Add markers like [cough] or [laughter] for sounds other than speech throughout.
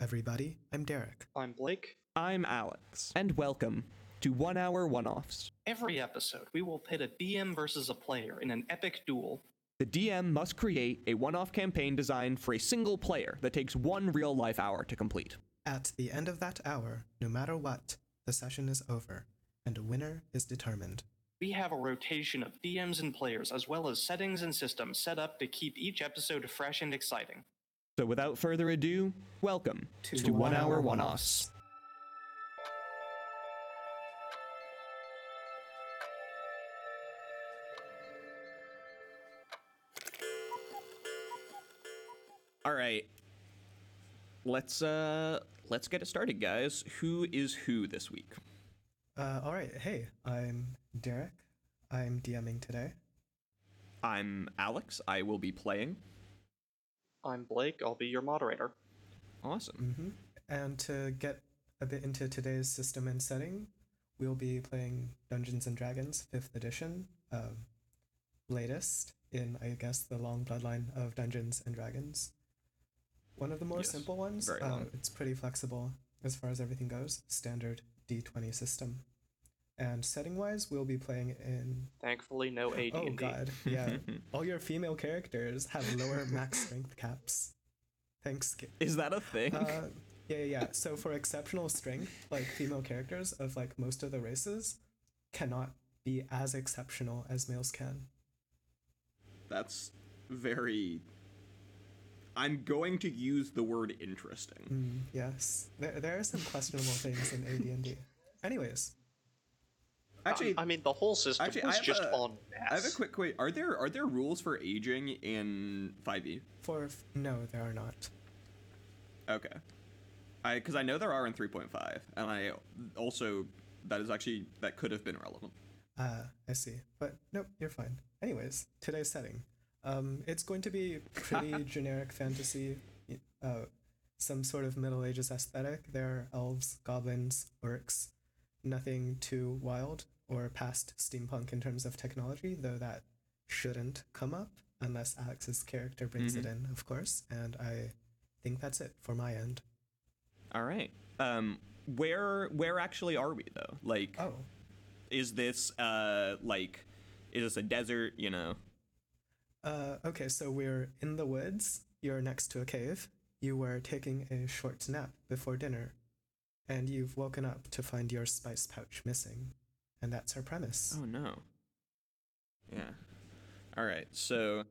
everybody. I'm Derek. I'm Blake. I'm Alex, and welcome to One Hour One Offs. Every episode, we will pit a DM versus a player in an epic duel. The DM must create a one off campaign designed for a single player that takes one real life hour to complete. At the end of that hour, no matter what, the session is over, and a winner is determined. We have a rotation of DMs and players, as well as settings and systems set up to keep each episode fresh and exciting. So without further ado, welcome to, One Hour One Offs. All right. Let's uh let's get it started, guys. Who is who this week? Uh, all right. Hey, I'm Derek. I'm DMing today. I'm Alex. I will be playing. I'm Blake. I'll be your moderator. Awesome. And to get a bit into today's system and setting, we'll be playing Dungeons and Dragons 5th edition, um, latest in, I guess, the long bloodline of Dungeons and Dragons. One of the more Yes, simple ones. very um, long. it's pretty flexible as far as everything goes. Standard D20 system. And setting wise, we'll be playing in. Thankfully, no AD&D. Oh, God. Yeah. [laughs] All your female characters have lower max [laughs] strength caps. Thanks. Is that a thing? uh, yeah, yeah, yeah. So for exceptional strength, like female characters of like most of the races cannot be as exceptional as males can. That's very. I'm going to use the word interesting. Yes, there, there are some questionable things in AD&D. [laughs] Anyways, Actually, I mean, the whole system actually, I was have just a- on mass. I have a quick question. Are there are there rules for aging in 5e? for no, there are not. Okay. I because I know there are in 3.5, and I also that is actually that could have been relevant. Uh, I see. But nope, you're fine. Anyways, today's setting. Um, it's going to be pretty [laughs] generic fantasy, uh, some sort of Middle Ages aesthetic. There are elves, goblins, orcs, nothing too wild or past steampunk in terms of technology, though that shouldn't come up unless Alex's character brings it in, of course. And I think that's it for my end. All right. Um, where where actually are we though? Like, Oh, is this uh like, is this a desert? You know. Uh, okay, so we're in the woods. You're next to a cave. You were taking a short nap before dinner, and you've woken up to find your spice pouch missing. And that's our premise. Oh no. Yeah. All right. So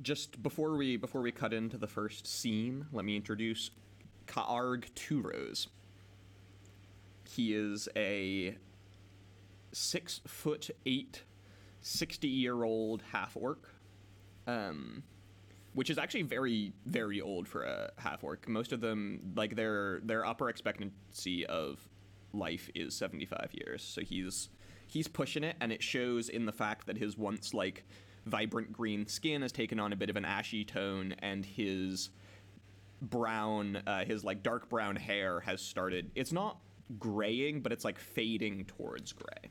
just before we before we cut into the first scene, let me introduce Kaarg Turos. He is a six foot eight, 60 year old half orc. Um which is actually very very old for a half orc. Most of them like their their upper expectancy of life is 75 years. So he's he's pushing it and it shows in the fact that his once like vibrant green skin has taken on a bit of an ashy tone and his brown uh, his like dark brown hair has started it's not graying but it's like fading towards gray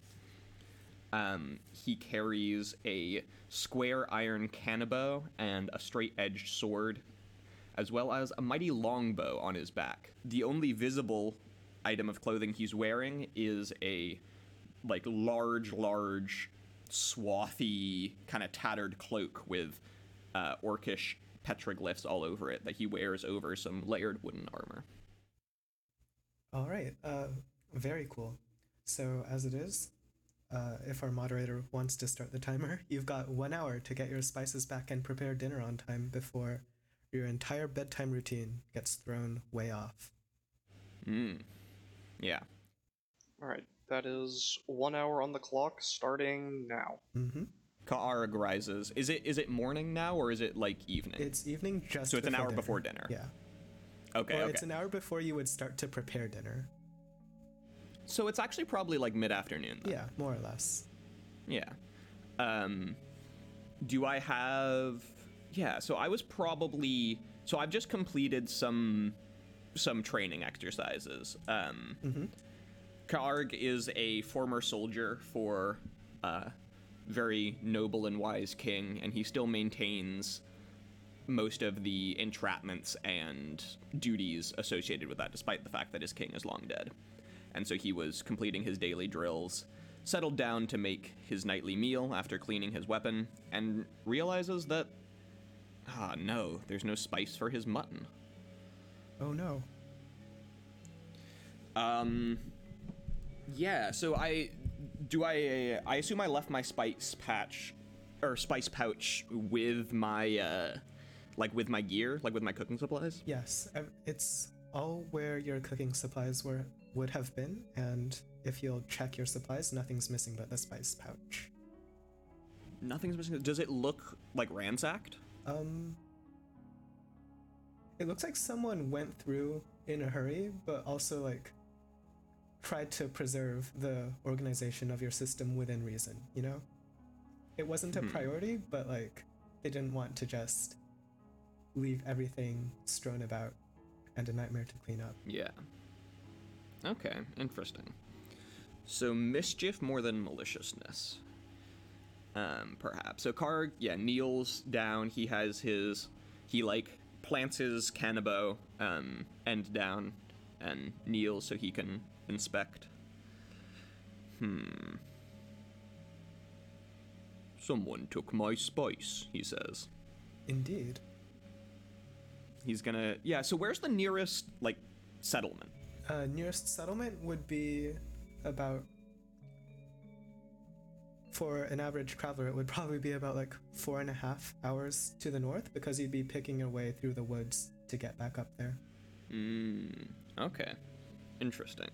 um, he carries a square iron kanabo and a straight edged sword, as well as a mighty longbow on his back. The only visible item of clothing he's wearing is a like large, large, swathy, kind of tattered cloak with uh, orcish petroglyphs all over it that he wears over some layered wooden armor. All right. Uh, very cool. So as it is, uh, if our moderator wants to start the timer, [laughs] you've got one hour to get your spices back and prepare dinner on time before your entire bedtime routine gets thrown way off. Yeah. All right, that is one hour on the clock, starting now. Mm-hmm. Kaarg rises. Is it is it morning now or is it like evening? It's evening just. So it's an hour dinner. before dinner. Yeah. okay, Or okay. it's an hour before you would start to prepare dinner. So it's actually probably like mid afternoon. Yeah, more or less. Yeah. Um, do I have? Yeah. So I was probably. So I've just completed some some training exercises. Um, Kaarg is a former soldier for a very noble and wise king, and he still maintains most of the entrapments and duties associated with that, despite the fact that his king is long dead. And so he was completing his daily drills, settled down to make his nightly meal after cleaning his weapon, and realizes that, ah, no, there's no spice for his mutton. Oh no. Um, yeah. So I do I I assume I left my spice patch or spice pouch with my uh like with my gear, like with my cooking supplies. Yes, it's all where your cooking supplies were would have been, and if you'll check your supplies, nothing's missing but the spice pouch. Nothing's missing. Does it look like ransacked? Um, it looks like someone went through in a hurry, but also like tried to preserve the organization of your system within reason. You know, it wasn't a Hmm. priority, but like they didn't want to just leave everything strewn about and a nightmare to clean up. Yeah. Okay, interesting. So mischief more than maliciousness. Um, perhaps. So Karg, yeah, kneels down. He has his, he like plants his kanabo um, end down and kneels so he can inspect. Hmm. Someone took my spice, he says. Indeed. He's gonna, yeah. So where's the nearest like settlement? Uh, nearest settlement would be about. For an average traveler, it would probably be about like four and a half hours to the north because you'd be picking your way through the woods to get back up there. Hmm. Okay. Interesting.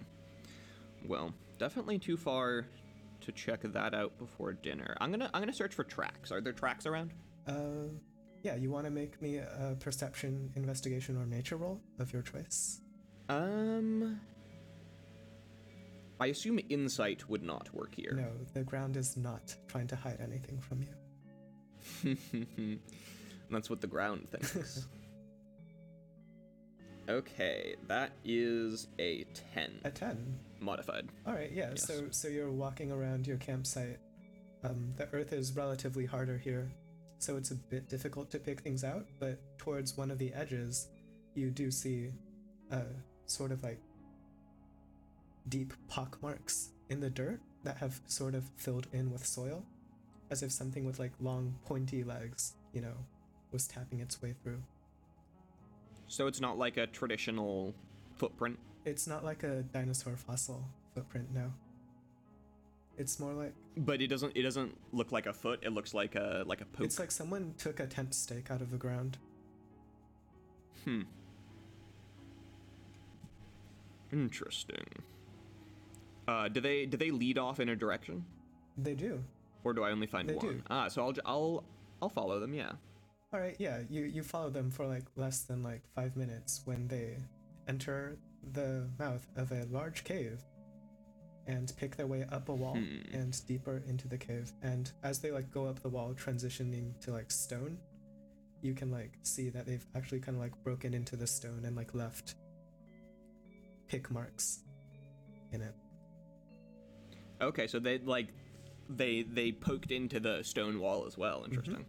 Well, definitely too far to check that out before dinner. I'm gonna I'm gonna search for tracks. Are there tracks around? Uh, yeah, you want to make me a perception, investigation, or nature roll of your choice? Um. I assume insight would not work here. No, the ground is not trying to hide anything from you. [laughs] That's what the ground thinks. [laughs] okay, that is a 10 A 10. modified. All right, yeah. Yes. So so you're walking around your campsite. Um, the earth is relatively harder here, so it's a bit difficult to pick things out. But towards one of the edges, you do see, a sort of like deep pock marks in the dirt that have sort of filled in with soil, as if something with like long pointy legs, you know, was tapping its way through. So it's not like a traditional footprint. It's not like a dinosaur fossil footprint, no. It's more like But it doesn't it doesn't look like a foot, it looks like a like a poke. It's like someone took a tent stake out of the ground. Hmm. Interesting. Uh, do they do they lead off in a direction, They do. or do I only find They one? do. Ah, so I'll I'll I'll follow them. Yeah. All right, yeah. You you follow them for like less than like five minutes when they enter the mouth of a large cave, and pick their way up a wall Hmm. and deeper into the cave. And as they like go up the wall, transitioning to like stone, you can like see that they've actually kind of like broken into the stone and like left pick marks in it. Okay, so they like they they poked into the stone wall as well. Interesting.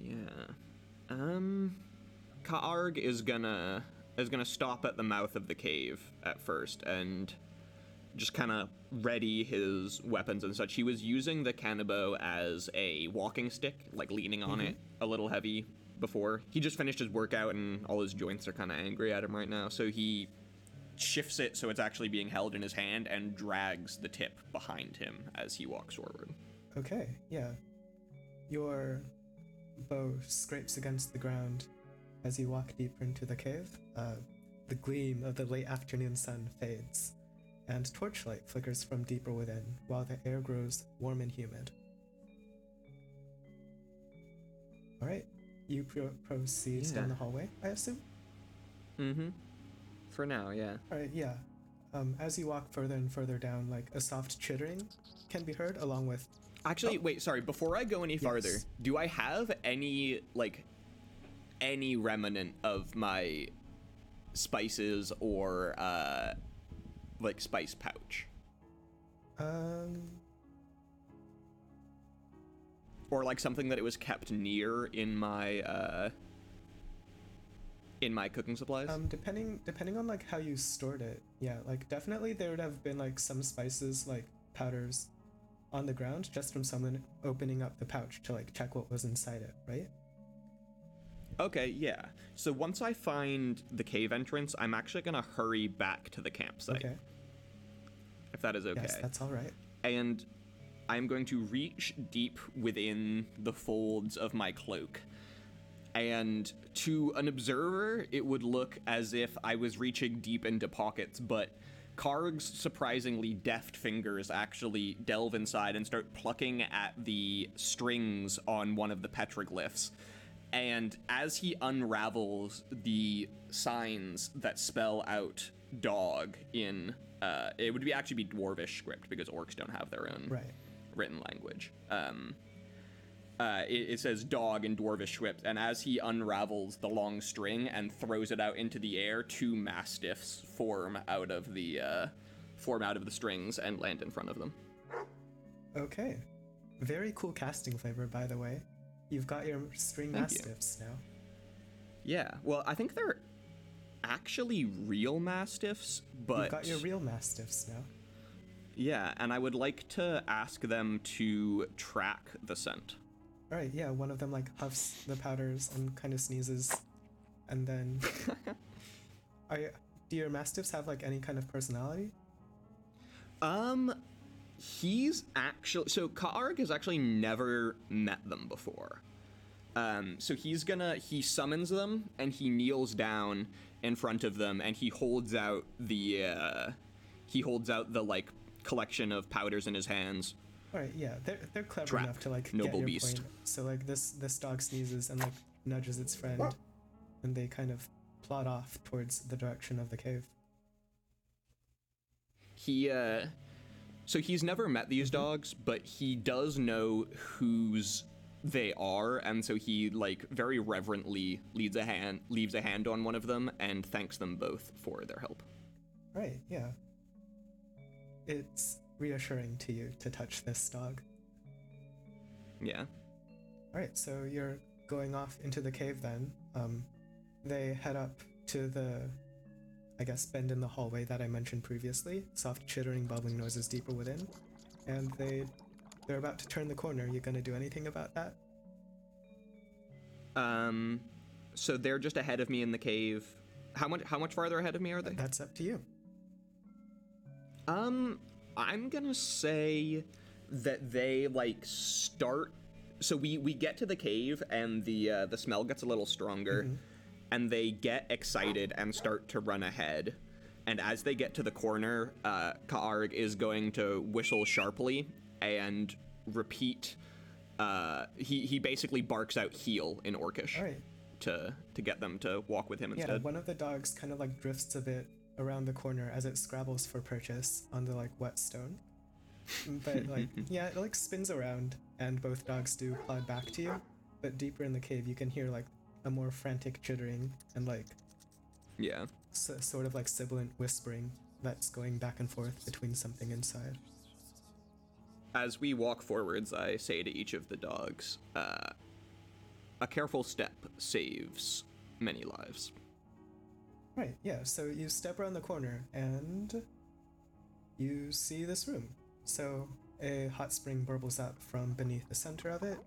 Yeah. Um, Kaarg is gonna is gonna stop at the mouth of the cave at first and just kind of ready his weapons and such. He was using the kanabo as a walking stick, like leaning on it a little heavy before. He just finished his workout and all his joints are kind of angry at him right now. So he shifts it so it's actually being held in his hand and drags the tip behind him as he walks forward. Okay, yeah. Your bow scrapes against the ground as you walk deeper into the cave. Uh, the gleam of the late afternoon sun fades, and torchlight flickers from deeper within while the air grows warm and humid. Alright, you pro- proceed Yeah. down the hallway, I assume? Mm-hmm. For now, yeah. Alright, yeah. Um, as you walk further and further down, like a soft chittering can be heard along with Actually, wait, sorry, before I go any farther, Yes. do I have any like any remnant of my spices or uh like spice pouch? um or like something that it was kept near in my uh, in my cooking supplies. Um, depending depending on like how you stored it, yeah, like definitely there would have been like some spices like powders on the ground just from someone opening up the pouch to like check what was inside it, right? Okay, yeah. So once I find the cave entrance, I'm actually gonna hurry back to the campsite. Okay. If that is okay. Yes, that's all right. and I'm going to reach deep within the folds of my cloak. And to an observer, it would look as if I was reaching deep into pockets, but Karg's surprisingly deft fingers actually delve inside and start plucking at the strings on one of the petroglyphs. And as he unravels the signs that spell out dog in, uh, it would be actually be dwarvish script because orcs don't have their own Right. written language. Um, uh, it, it says dog in dwarvish script, and as he unravels the long string and throws it out into the air, two mastiffs form out of the uh, form out of the strings and land in front of them. Okay. Very cool casting flavor, by the way. You've got your string Thank you. mastiffs now. Yeah, well, I think they're actually real mastiffs, but You've got your real mastiffs now. yeah, and I would like to ask them to track the scent. All right, yeah. One of them like huffs the powders and kind of sneezes, and then. [laughs] Are do your mastiffs have like any kind of personality? Um, he's actually so Karg has actually never met them before. Um, so he's gonna he summons them and he kneels down in front of them and he holds out the uh, he holds out the like collection of powders in his hands. All right, yeah. They're they're clever Trap, enough to like noble get your beast. point. So like this this dog sneezes and like nudges its friend, and they kind of plod off towards the direction of the cave. He uh, so he's never met these dogs, but he does know whose they are, and so he like very reverently leads a hand leaves a hand on one of them and thanks them both for their help. Right, yeah. It's reassuring to you to touch this dog. Yeah. All right, so you're going off into the cave then. Um, they head up to the, I guess, bend in the hallway that I mentioned previously. Soft chittering, bubbling noises deeper within, and they, they're about to turn the corner. Are you gonna do anything about that? Um, so they're just ahead of me in the cave. How much? How much farther ahead of me are they? That's up to you. Um, I'm gonna say that they like start. So we we get to the cave and the uh, the smell gets a little stronger, and they get excited and start to run ahead. And as they get to the corner, uh, Kaarg is going to whistle sharply and repeat. Uh, he he basically barks out "heel" in Orcish right. to to get them to walk with him and Yeah, instead. one of the dogs kind of like drifts a bit around the corner as it scrabbles for purchase on the like wet stone. But like, [laughs] yeah, it like spins around, and both dogs do plod back to you. But deeper in the cave, you can hear like a more frantic chittering and like yeah. s- sort of like sibilant whispering that's going back and forth between something inside. As we walk forwards, I say to each of the dogs, uh, a careful step saves many lives. Right, yeah, so you step around the corner and you see this room. So a hot spring burbles up from beneath the center of it.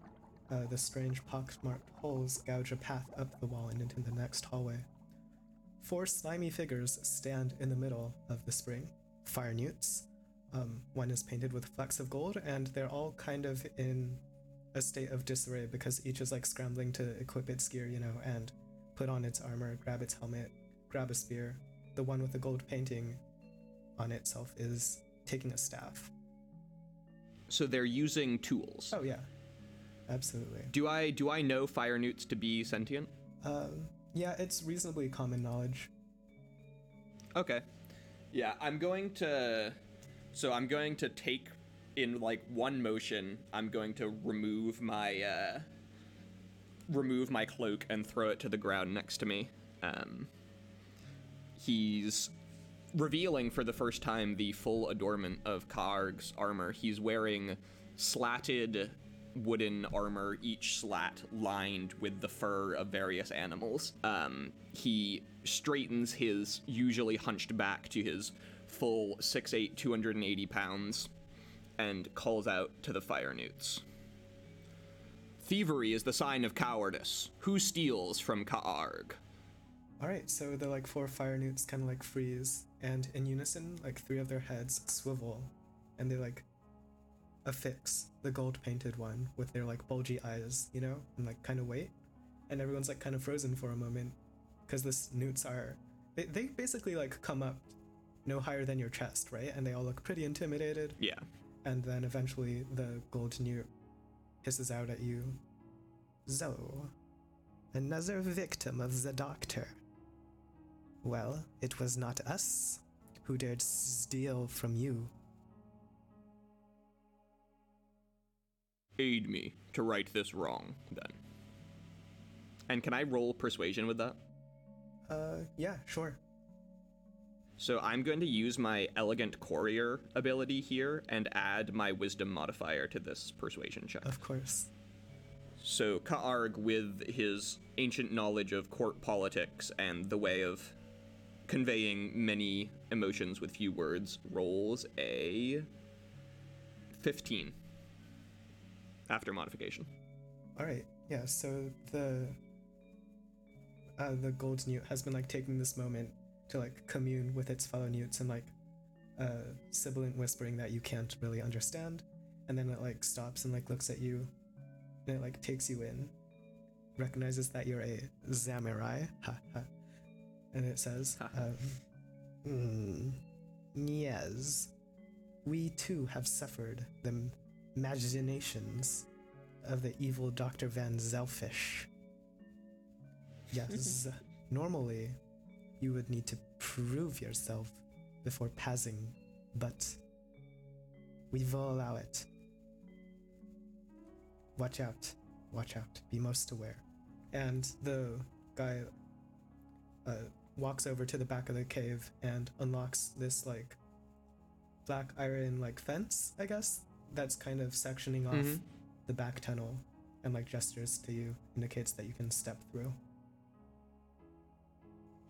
Uh, the strange pockmarked holes gouge a path up the wall and into the next hallway. Four slimy figures stand in the middle of the spring. Fire newts. Um, one is painted with flecks of gold, and they're all kind of in a state of disarray because each is like scrambling to equip its gear, you know, and put on its armor, grab its helmet, grab a spear. The one with the gold painting on itself is taking a staff. So they're using tools. Oh yeah, absolutely. Do I do I know fire newts to be sentient? Um, yeah, it's reasonably common knowledge. Okay. Yeah, I'm going to. So I'm going to take in like one motion. I'm going to remove my uh, remove my cloak and throw it to the ground next to me. Um, he's revealing for the first time the full adornment of Karg's armor. He's wearing slatted wooden armor, each slat lined with the fur of various animals. Um, he straightens his usually hunched back to his full 6'8, 280 pounds, and calls out to the fire newts. Thievery is the sign of cowardice. Who steals from Ka'arg? All right, so the like four fire newts kind of like freeze, and in unison, like three of their heads swivel, and they like affix the gold painted one with their like bulgy eyes, you know, and like kind of wait, and everyone's like kind of frozen for a moment, because this newts are they they basically like come up no higher than your chest, right? And they all look pretty intimidated, Yeah. and then eventually the gold newt hisses out at you. So, another victim of the doctor. Well, it was not us who dared steal from you. Aid me to right this wrong, then. And can I roll persuasion with that? Uh, yeah, sure. So I'm going to use my elegant courtier ability here and add my wisdom modifier to this persuasion check. Of course. So Ka'arg, with his ancient knowledge of court politics and the way of conveying many emotions with few words, rolls a 15 after modification. All right. Yeah. So the uh, the gold newt has been like taking this moment to like commune with its fellow newts and like uh, sibilant whispering that you can't really understand, and then it like stops and like looks at you, and it like takes you in, recognizes that you're a samurai, ha ha, and it says, um, "Hmm, yes, we too have suffered the machinations of the evil Dr. Van Zelfish. Yes, [laughs] normally you would need to prove yourself before passing, but we will allow it. Watch out, watch out, be most aware. And the guy uh, walks over to the back of the cave and unlocks this like black iron like fence, I guess, that's kind of sectioning off Mhm. the back tunnel and like gestures to you, indicates that you can step through.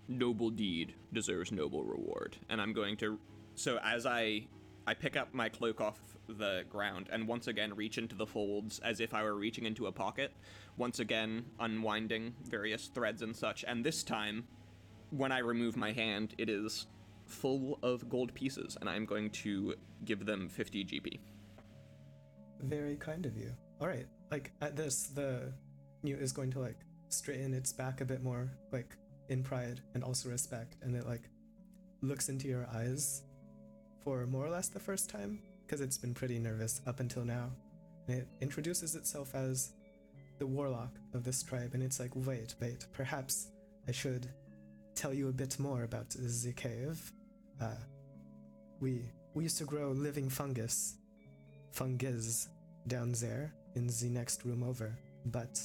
noble deed deserves noble reward and i'm going to so as i i pick up my cloak off the ground and once again reach into the folds as if i were reaching into a pocket once again unwinding various threads and such and this time when i remove my hand it is full of gold pieces and i'm going to give them 50 gp Very kind of you. All right, like at this, the newt is going to like straighten its back a bit more, like in pride and also respect, and it like looks into your eyes for more or less the first time because it's been pretty nervous up until now. And it introduces itself as the warlock of this tribe, and it's like, wait, wait, perhaps I should tell you a bit more about the cave. Uh, we we used to grow living fungus fungus down there in the next room over, but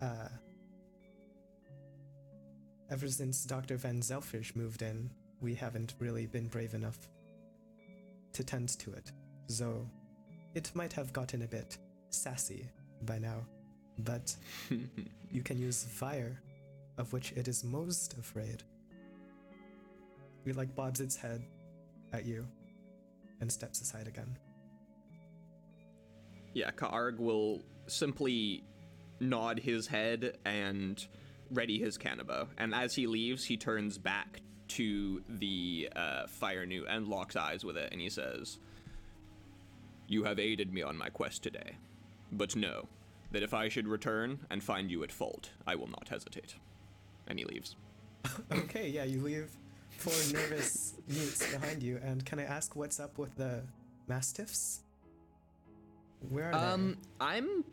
uh, ever since Dr. Van Zelfish moved in, we haven't really been brave enough to tend to it. So it might have gotten a bit sassy by now, but [laughs] you can use fire, of which it is most afraid. It like bobs its head at you and steps aside again. Yeah, Ka'arg will simply nod his head and ready his kanabo. And as he leaves, he turns back to the uh, fire new and locks eyes with it, and he says, You have aided me on my quest today. But know that if I should return and find you at fault, I will not hesitate. And he leaves. Okay, yeah, you leave four [laughs] nervous mutes behind you, and can I ask what's up with the mastiffs? Where are Um, I'm.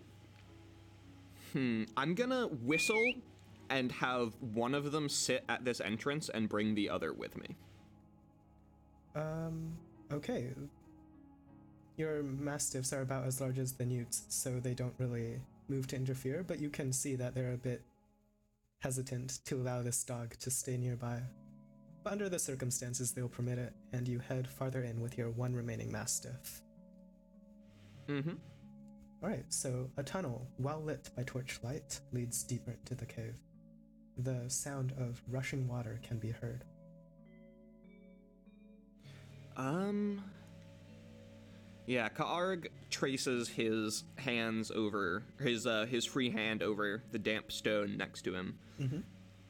Hmm. I'm gonna whistle and have one of them sit at this entrance and bring the other with me. Um, okay. Your mastiffs are about as large as the newts, so they don't really move to interfere, but you can see that they're a bit hesitant to allow this dog to stay nearby. But under the circumstances, they'll permit it, and you head farther in with your one remaining mastiff. Mm-hmm. All right, so a tunnel, well lit by torchlight, leads deeper into the cave. The sound of rushing water can be heard. Um. Yeah, Ka'arg traces his hands over his uh, his free hand over the damp stone next to him. Mm-hmm.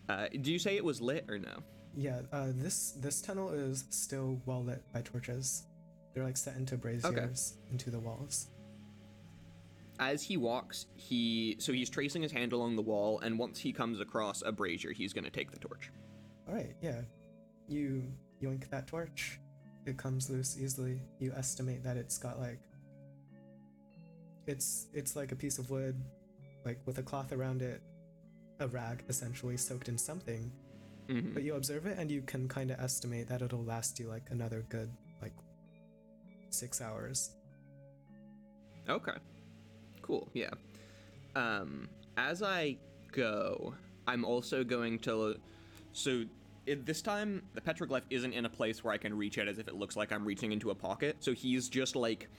Uh, do you say it was lit or no? Yeah, uh, this this tunnel is still well lit by torches. They're like set into braziers into the walls. As he walks, he so he's tracing his hand along the wall, and once he comes across a brazier, he's gonna take the torch. All right, yeah, you yoink that torch. It comes loose easily. You estimate that it's got like it's it's like a piece of wood, like with a cloth around it, a rag essentially soaked in something. Mhm. But you observe it and you can kind of estimate that it'll last you like another good like six hours. Okay. Cool. Yeah. Um, as I go, I'm also going to. So it, this time, the petroglyph isn't in a place where I can reach it as if it looks like I'm reaching into a pocket. So he's just like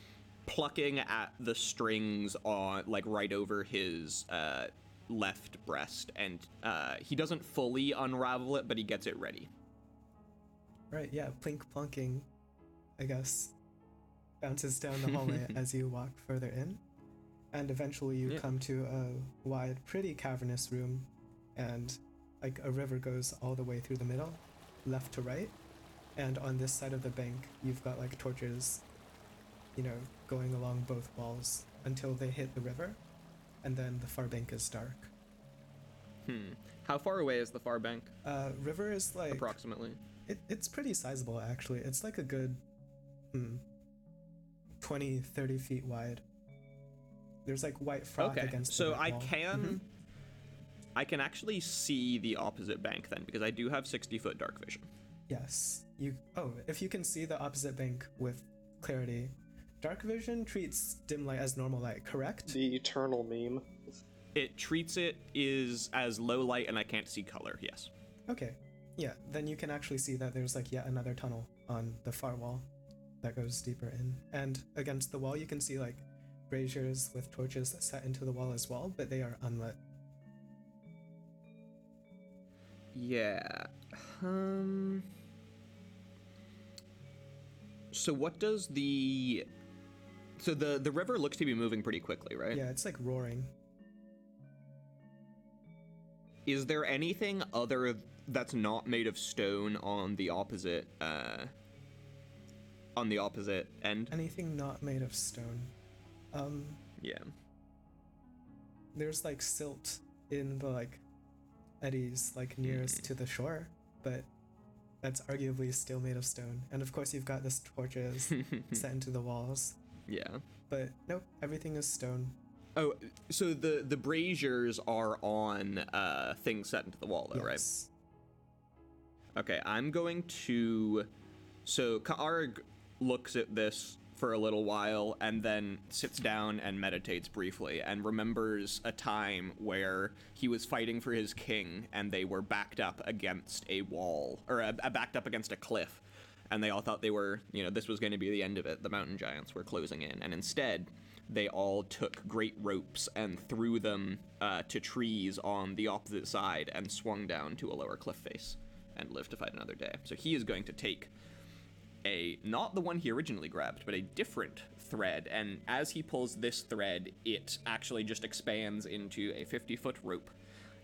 plucking at the strings on, like right over his uh, left breast, and uh, he doesn't fully unravel it, but he gets it ready. Right, yeah, plink plunking, I guess, bounces down the hallway [laughs] as you walk further in. And eventually you Yeah. come to a wide, pretty cavernous room, and like a river goes all the way through the middle, left to right. And on this side of the bank, you've got like torches, you know, going along both walls until they hit the river, and then the far bank is dark. Hmm. How far away is the far bank, Uh, river is like approximately? It, it's pretty sizable, actually. It's like a good hmm, 20, 30 feet wide. There's like white froth Okay, against the so I wall. can, Mhm. I can actually see the opposite bank then because I do have sixty foot dark vision. Yes. You. Oh, if you can see the opposite bank with clarity. Dark vision treats dim light as normal light, correct? The eternal meme. It treats it is as low light and I can't see color. Yes. Okay. Yeah, then you can actually see that there's like yet another tunnel on the far wall that goes deeper in. And against the wall, you can see like braziers with torches set into the wall as well, but they are unlit. Yeah. Um. So what does the so the the river looks to be moving pretty quickly, right? Yeah, it's like roaring. Is there anything other that's not made of stone on the opposite uh on the opposite end? Anything not made of stone. Um, Yeah. there's like silt in the like eddies like nearest to the shore, but that's arguably still made of stone. And of course, you've got this torches [laughs] set into the walls, yeah. but nope, everything is stone. Oh, so the the braziers are on uh things set into the wall though, right? Yes. Okay, I'm going to. So Ka'arg looks at this for a little while and then sits down and meditates briefly and remembers a time where he was fighting for his king and they were backed up against a wall or uh, backed up against a cliff. And they all thought they were you know this was going to be the end of it. The mountain giants were closing in. And instead they all took great ropes and threw them uh, to trees on the opposite side and swung down to a lower cliff face and lived to fight another day. So he is going to take a not the one he originally grabbed, but a different thread. And as he pulls this thread, it actually just expands into a 50 foot rope.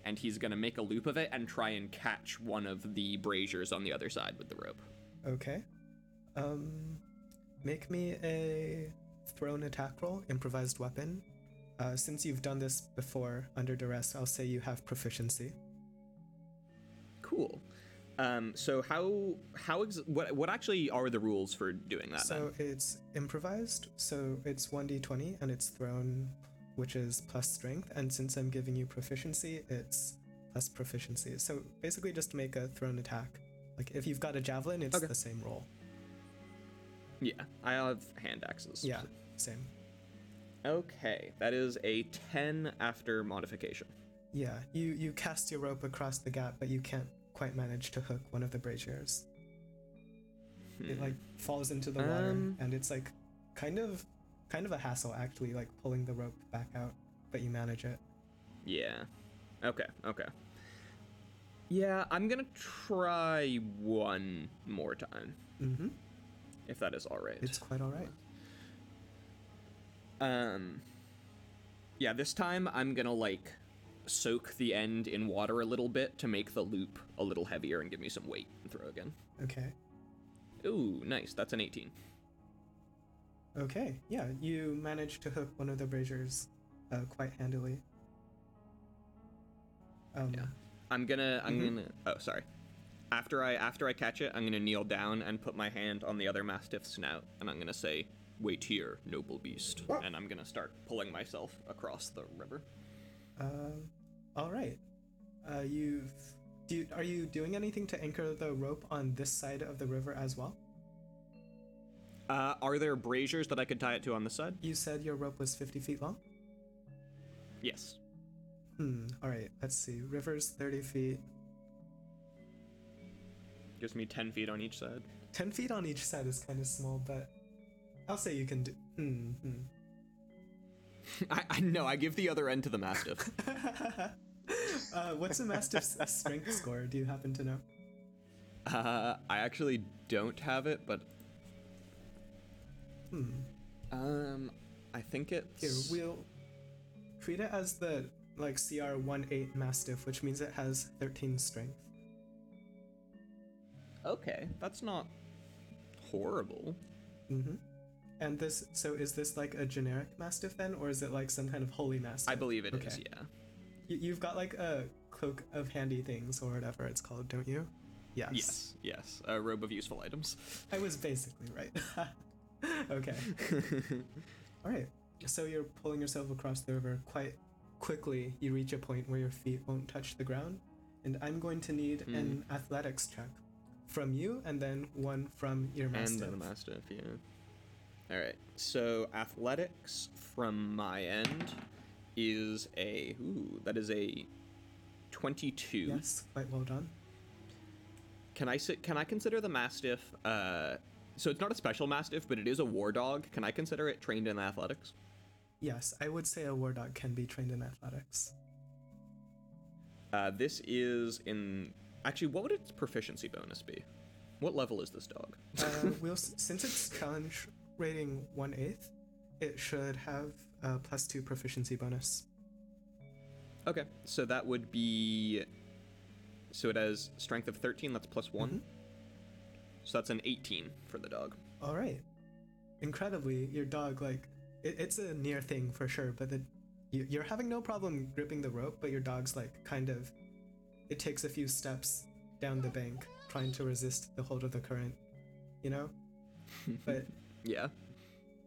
And he's gonna make a loop of it and try and catch one of the braziers on the other side with the rope. Okay. Um, make me a thrown attack roll, improvised weapon. Uh, since you've done this before under duress, I'll say you have proficiency. Cool. Um, so how how ex- what what actually are the rules for doing that? So it's improvised, so it's 1d20 and it's thrown, which is plus strength. And since I'm giving you proficiency, it's plus proficiency. So basically, just make a thrown attack. Like if you've got a javelin, it's Okay. the same roll. Yeah, I have hand axes. Yeah, same. Okay, that is a 10 after modification. Yeah, you you cast your rope across the gap, but you can't quite manage to hook one of the braziers. It Hmm. like falls into the water, Um. and it's like kind of kind of a hassle actually, like pulling the rope back out, but you manage it. Yeah. Okay, okay. Yeah, I'm gonna try one more time, Mm-hmm. if that is alright. It's quite all right. Um. Yeah, this time I'm gonna like soak the end in water a little bit to make the loop a little heavier and give me some weight and throw again. Okay. Ooh, nice. That's an 18. Okay. Yeah, you managed to hook one of the braziers uh, quite handily. Um, Yeah. I'm gonna. I'm Mhm. gonna. Oh, sorry. After I after I catch it, I'm gonna kneel down and put my hand on the other mastiff's snout, and I'm gonna say, "Wait here, noble beast," and I'm gonna start pulling myself across the river. Um, all right. Uh, you've do you, are you doing anything to anchor the rope on this side of the river as well? Uh, are there braziers that I could tie it to on this side? You said your rope was 50 feet long? Yes. Hmm, all right. Let's see. River's 30 feet. Gives me 10 feet on each side. 10 feet on each side is kind of small, but I'll say you can do. Hmm, hmm. [laughs] I, I know. I give the other end to the mastiff. [laughs] uh, what's a mastiff's strength score? Do you happen to know? uh, I actually don't have it, but Hmm. um, I think it's. Here, we'll treat it as the like CR 18 mastiff, which means it has 13 strength. Okay, that's not horrible. Mm-hmm. And this, so is this like a generic mastiff then, or is it like some kind of holy mastiff? I believe it is. Okay. Yeah. You, you've got like a cloak of handy things or whatever it's called, don't you? Yes. Yes. Yes. A robe of useful items. I was basically right. [laughs] okay. [laughs] All right. So you're pulling yourself across the river quite quickly. You reach a point where your feet won't touch the ground, and I'm going to need hmm. an athletics check from you, and then one from your and then the mastiff. Yeah. All right. So athletics from my end is a ooh that is a twenty-two. Yes, quite well done. Can I sit? Can I consider the mastiff? Uh, so it's not a special mastiff, but it is a war dog. Can I consider it trained in athletics? Yes, I would say a war dog can be trained in athletics. Uh, this is in. Actually, what would its proficiency bonus be? What level is this dog? Uh, [laughs] we'll since it's challenge rating one eighth, it should have a plus two proficiency bonus. Okay, so that would be. So it has strength of 13, that's plus one. Mhm. So that's an 18 for the dog. All right. Incredibly, your dog like it, it's a near thing for sure, but the you, you're having no problem gripping the rope, but your dog's like kind of it takes a few steps down the bank trying to resist the hold of the current, you know? [laughs] but Yeah.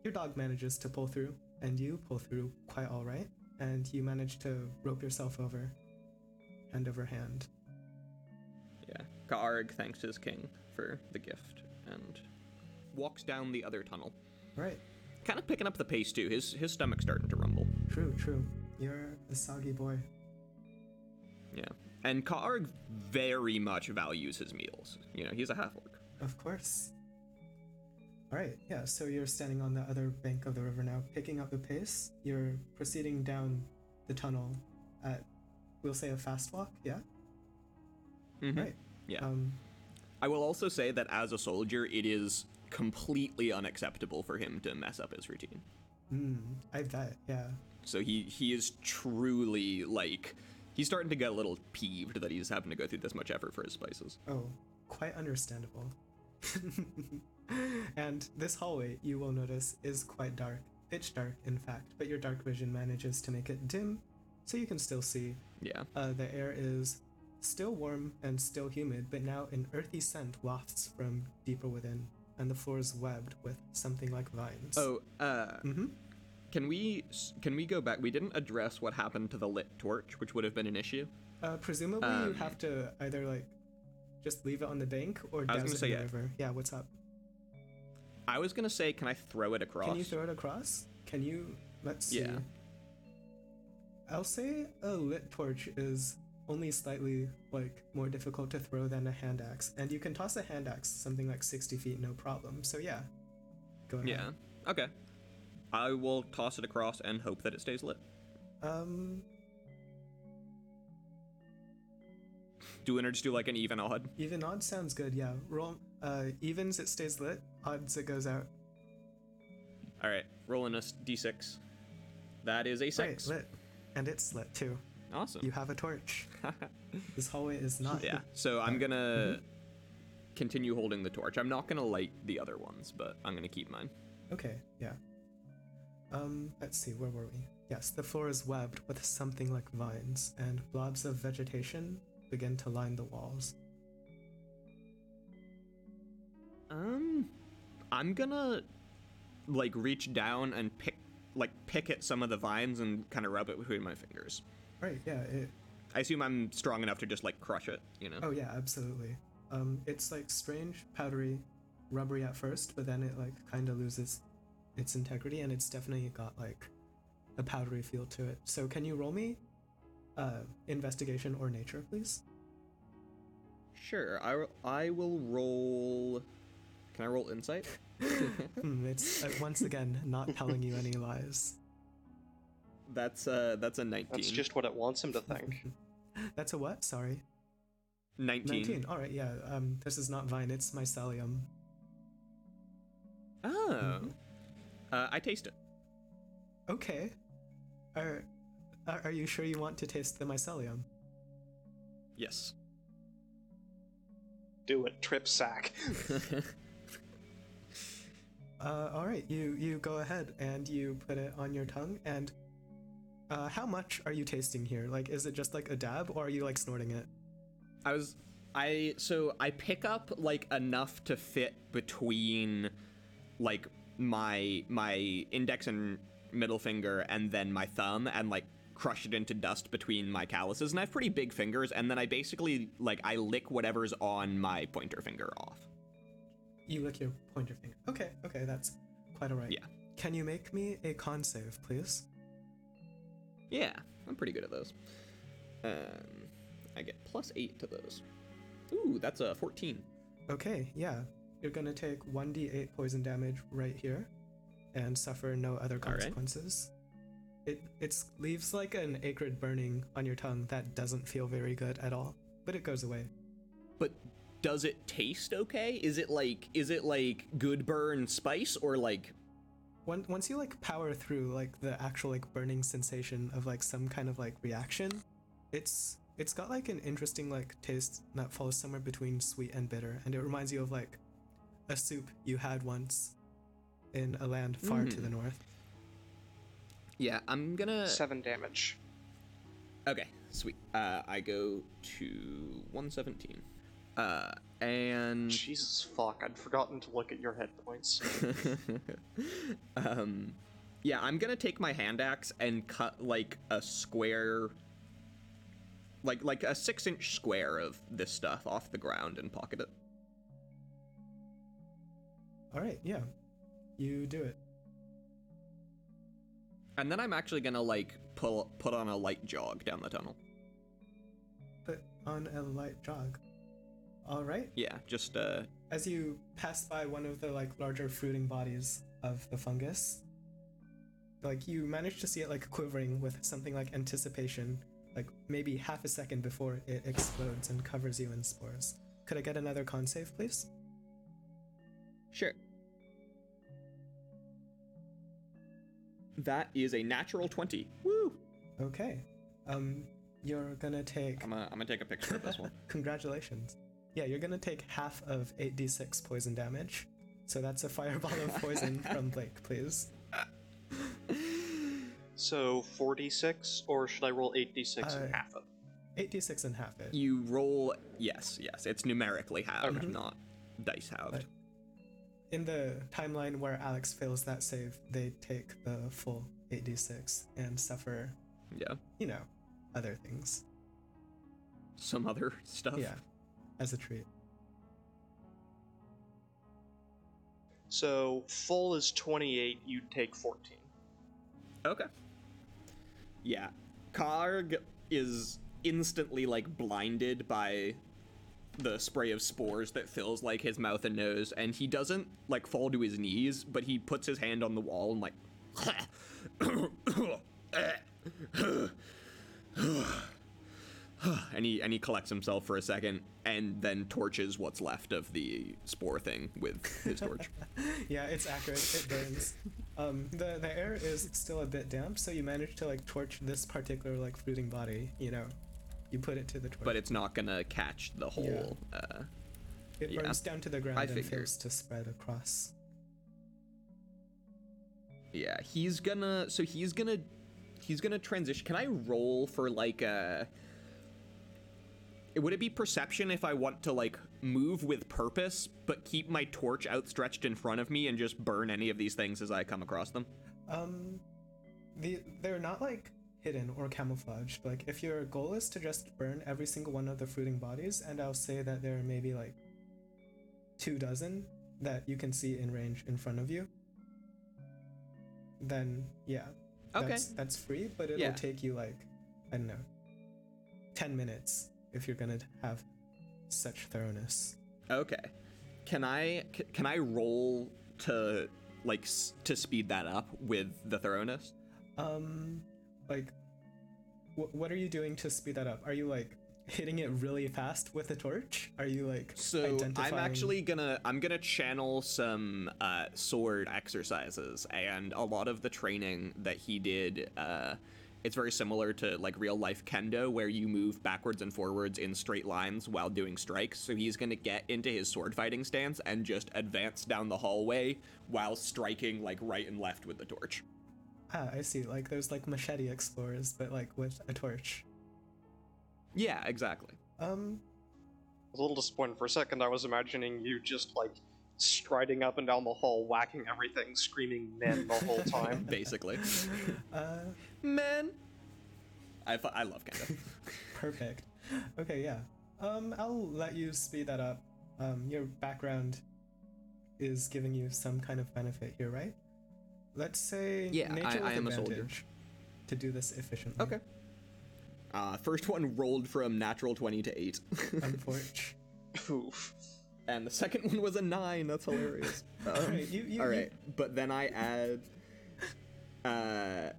your dog manages to pull through and you pull through quite all right and you manage to rope yourself over hand over hand. Yeah. Ka'arg thanks his king for the gift and walks down the other tunnel. Right. Kind of picking up the pace too. His his stomach's starting to rumble. True, true. You're a soggy boy. Yeah. And Ka'arg very much values his meals. You know, he's a half orc. Of course. Alright, yeah, so you're standing on the other bank of the river now, picking up the pace. You're proceeding down the tunnel at, we'll say, a fast walk, yeah? Mhm. Right. Yeah. Um, I will also say that as a soldier, it is completely unacceptable for him to mess up his routine. mm, I bet, yeah. So he he is truly like he's starting to get a little peeved that he's having to go through this much effort for his spices. Oh, quite understandable. [laughs] [laughs] and this hallway, you will notice, is quite dark. Pitch dark, in fact, but your dark vision manages to make it dim, so you can still see Yeah. Uh, the air is still warm and still humid, but now an earthy scent wafts from deeper within, and the floor is webbed with something like vines. Oh, uh, Mm-hmm. can we can we go back? We didn't address what happened to the lit torch, which would have been an issue. Uh, presumably you Um, have to either like just leave it on the bank or I was douse gonna it say, yeah. river. Yeah, what's up? I was gonna say, can I throw it across? Can you throw it across? Can you? Let's see. Yeah. I'll say a lit torch is only slightly like more difficult to throw than a hand axe, and you can toss a hand axe something like sixty feet no problem. So yeah, go ahead. Yeah. Okay. I will toss it across and hope that it stays lit. Um, Do we just do like an even odd? even odd sounds good. Yeah. Roll. Uh, evens it stays lit. Odds it goes out. All right, rolling a s- d6. That is a Right, six. lit, and it's lit too. Awesome. You have a torch. [laughs] this hallway is not. yeah. [laughs] So I'm gonna [laughs] continue holding the torch. I'm not gonna light the other ones, but I'm gonna keep mine. Okay, yeah. Um, let's see, where were we? Yes, the floor is webbed with something like vines, and blobs of vegetation begin to line the walls. Um, I'm gonna like reach down and pick like pick at some of the vines and kind of rub it between my fingers. Right, yeah, it. I assume I'm strong enough to just like crush it, you know. Oh, yeah, absolutely. Um, it's like strange, powdery, rubbery at first, but then it like kind of loses its integrity, and it's definitely got like a powdery feel to it. So, can you roll me uh, investigation or nature, please? Sure. I I will roll. Can I roll insight? Hmm, it's uh, once again not telling you any lies. That's uh that's a 19. That's just what it wants him to think. [laughs] That's a what? Sorry. 19. 19. All right, yeah. Um, this is not vine, it's mycelium. Oh. Uh, I taste it. Okay. Are, are are you sure you want to taste the mycelium? Yes. Do it, trip sack. [laughs] Uh, all right. You you go ahead and you put it on your tongue. And uh, how much are you tasting here? Like, is it just like a dab, or are you like snorting it? I was I so I pick up like enough to fit between like my my index and middle finger and then my thumb and like crush it into dust between my calluses and I have pretty big fingers and then I basically like I lick whatever's on my pointer finger off. You lick your pointer finger. Okay. Okay, that's quite all right. Yeah. Can you make me a con save, please? Yeah, I'm pretty good at those. Um I get plus 8 to those. Ooh, that's a 14. Okay, yeah. You're gonna take 1d8 poison damage right here and suffer no other All right. consequences. It it's leaves like an acrid burning on your tongue that doesn't feel very good at all, but it goes away. But does it taste okay? Is it like is it like good burn spice or like Once once you like power through like the actual like burning sensation of like some kind of like reaction, it's it's got like an interesting like taste that falls somewhere between sweet and bitter, and it reminds you of like a soup you had once in a land far to the north. Yeah, I'm gonna Seven damage. Okay, sweet. Uh I go to 117. Uh and Jesus fuck, I'd forgotten to look at your hit points. [laughs] um yeah, I'm gonna take my hand axe and cut like a square like like a six inch square of this stuff off the ground and pocket it. All right, yeah, you do it. And then I'm actually gonna like pull put on a light jog down the tunnel. Put on a light jog. All right. Yeah, just uh As you pass by one of the like larger fruiting bodies of the fungus, like you manage to see it like quivering with something like anticipation, like maybe half a second before it explodes and covers you in spores. Could I get another con save, please? Sure. That is a natural 20. Woo! Okay. Um, you're gonna take. I'm gonna, I'm gonna take a picture of this one. [laughs] Congratulations. Yeah, you're gonna take half of 8d6 poison damage. So that's a fireball of poison [laughs] from Blake, please. so 4d6, or should I roll 8d6 Uh, and half of it? 8d6 and half it. You roll. Yes, yes. It's numerically halved, Okay. not dice halved. But- In the timeline where Alex fails that save, they take the full 8d6 and suffer, Yeah. you know, other things. Some other [laughs] stuff. Yeah, as a treat. So full is 28, you'd take 14. Okay. Yeah. Karg is instantly like blinded by the spray of spores that fills like his mouth and nose and he doesn't like fall to his knees but he puts his hand on the wall and like and he and he collects himself for a second and then torches what's left of the spore thing with his torch. [laughs] Yeah, it's accurate. It burns. Um, the the air is still a bit damp, so you manage to like torch this particular like fruiting body. You know, you put it to the torch. but it's not gonna catch the whole. Uh, it yeah. burns down to the ground I and figured. fails to spread across. yeah, he's gonna. So he's gonna. He's gonna transition. Can I roll for like a? Would it be perception if I want to like move with purpose, but keep my torch outstretched in front of me and just burn any of these things as I come across them? Um, the they're not like hidden or camouflaged. Like if your goal is to just burn every single one of the fruiting bodies, and I'll say that there are maybe like two dozen that you can see in range in front of you, then yeah, Okay. that's that's free. But it'll Yeah. take you like I don't know, ten minutes if you're gonna have such thoroughness. Okay. Can I can I roll to like to speed that up with the thoroughness? Um, like, wh- what are you doing to speed that up? Are you like hitting it really fast with a torch? Are you like So I'm actually gonna I'm gonna channel some uh, sword exercises, and a lot of the training that he did. Uh, it's very similar to like real life kendo, where you move backwards and forwards in straight lines while doing strikes. So he's gonna get into his sword fighting stance and just advance down the hallway while striking like right and left with the torch. Ah, I see. Like there's like machete explorers, but like with a torch. Yeah, exactly. Um, I was a little disappointed for a second. I was imagining you just like striding up and down the hall, whacking everything, screaming "men" the whole time. [laughs] Basically, [laughs] uh, man. I, I love kendo. [laughs] perfect. Okay, yeah. Um, I'll let you speed that up. Um, your background is giving you some kind of benefit here, right? Let's say Yeah, I- nature I with am a soldier. advantage to do this efficiently. Okay. Uh, first one rolled from natural 20 to 8. Unfortunately. [laughs] Oof. and the second one was a 9. That's hilarious. [laughs] Um, Alright, you- you- all you- but then I add. Uh,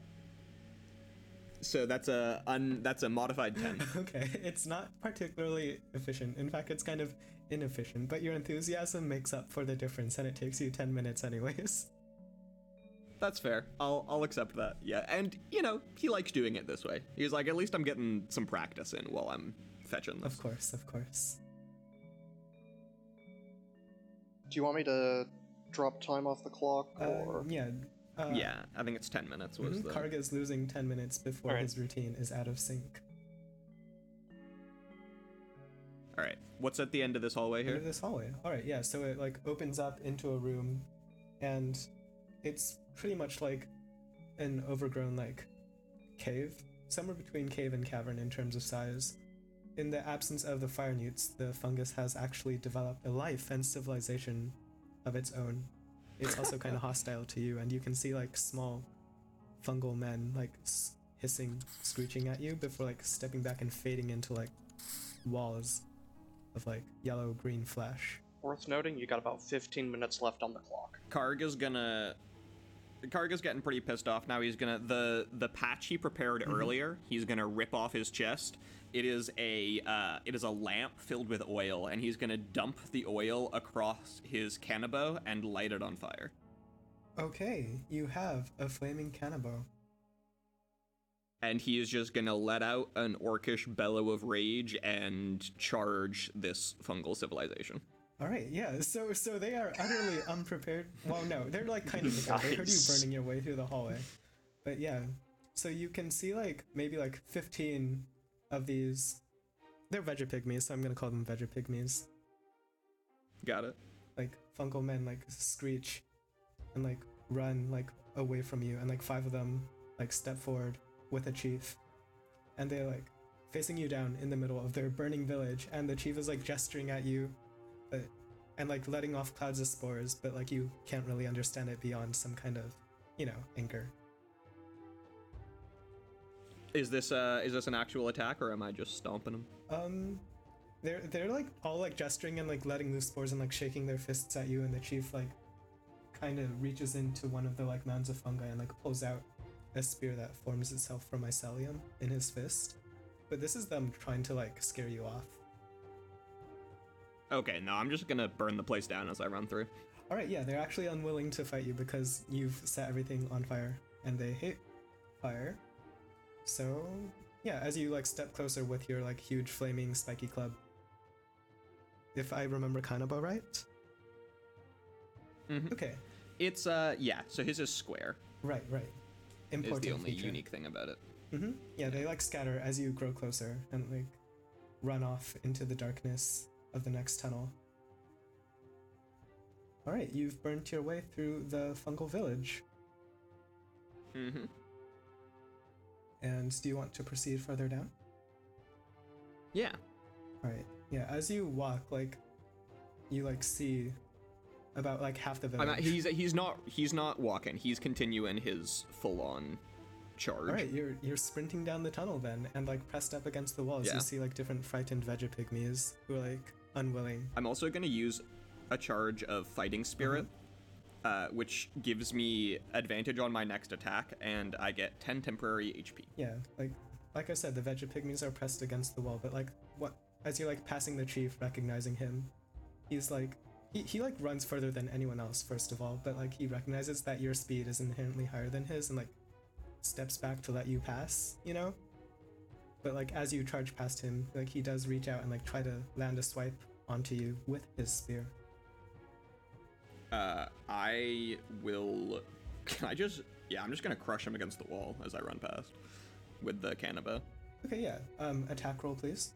so that's a un, that's a modified 10. [laughs] Okay, it's not particularly efficient. In fact, it's kind of inefficient, but your enthusiasm makes up for the difference and it takes you 10 minutes anyways. That's fair. I'll I'll accept that. Yeah, and you know he likes doing it this way. He's like, at least I'm getting some practice in while I'm fetching this. Of course, of course. Do you want me to drop time off the clock, or Um, yeah. Uh, Yeah, I think it's 10 minutes was mhm, the. Karga's losing 10 minutes before Alright. his routine is out of sync. All right, what's at the end of this hallway Into here? this hallway. Alright, yeah, so it like opens up into a room and it's pretty much like an overgrown like cave. Somewhere between cave and cavern in terms of size. In the absence of the fire newts, the fungus has actually developed a life and civilization of its own. It's also kind of hostile to you, and you can see like small fungal men like s- hissing, screeching at you before like stepping back and fading into like walls of like yellow green flesh. worth noting, you got about 15 minutes left on the clock. Karg is gonna. Karga's getting pretty pissed off now. He's gonna the the patch he prepared earlier. He's gonna rip off his chest. It is a uh, it is a lamp filled with oil, and he's gonna dump the oil across his kanabo and light it on fire. Okay, you have a flaming kanabo. And he is just gonna let out an orcish bellow of rage and charge this fungal civilization. All right, yeah. So so they are utterly [laughs] unprepared. Well, no, they're like kind of prepared. They heard you burning your way through the hallway, but yeah. So you can see like maybe like fifteen of these. They're vegepygmies, so I'm gonna call them vegepygmies. Got it. Like fungal men like screech, and like run like away from you, and like five of them like step forward with a chief, and they're like facing you down in the middle of their burning village, and the chief is like gesturing at you, but and like letting off clouds of spores, but like you can't really understand it beyond some kind of, you know, anger. Is this uh is this an actual attack or am I just stomping them? Um, they're they're like all like gesturing and like letting loose spores and like shaking their fists at you, and the chief like kind of reaches into one of the like mounds of fungi and like pulls out a spear that forms itself from mycelium in his fist. But this is them trying to like scare you off. Okay, no, I'm just gonna burn the place down as I run through. All right, yeah, they're actually unwilling to fight you because you've set everything on fire and they hate fire. So, yeah, as you like step closer with your like huge flaming spiky club. If I remember Kanabo right? Mhm. Okay. It's uh yeah, so his is square. Right, right. Is Important the only feature. unique thing about it. hmm Yeah, they like scatter as you grow closer and like run off into the darkness of the next tunnel. All right, you've burnt your way through the fungal village. Mm-hmm. And do you want to proceed further down? Yeah. All right. Yeah, as you walk, like you like see about like half the village. not, he's he's not he's not walking. He's continuing his full on charge. All right, you're you're sprinting down the tunnel then, and like pressed up against the walls, Yeah. you see like different frightened vegepygmies who are like unwilling. I'm also gonna use a charge of fighting spirit, uh, which gives me advantage on my next attack, and I get 10 temporary HP. Yeah, like like I said, the vegepygmies are pressed against the wall, but like what as you're like passing the chief, recognizing him, he's like he, he like runs further than anyone else, first of all, but like he recognizes that your speed is inherently higher than his and like steps back to let you pass, you know? But like as you charge past him, like he does reach out and like try to land a swipe onto you with his spear. Uh, I will. Can I just? Yeah, I'm just gonna crush him against the wall as I run past with the kanabo. Okay, yeah. Um attack roll please.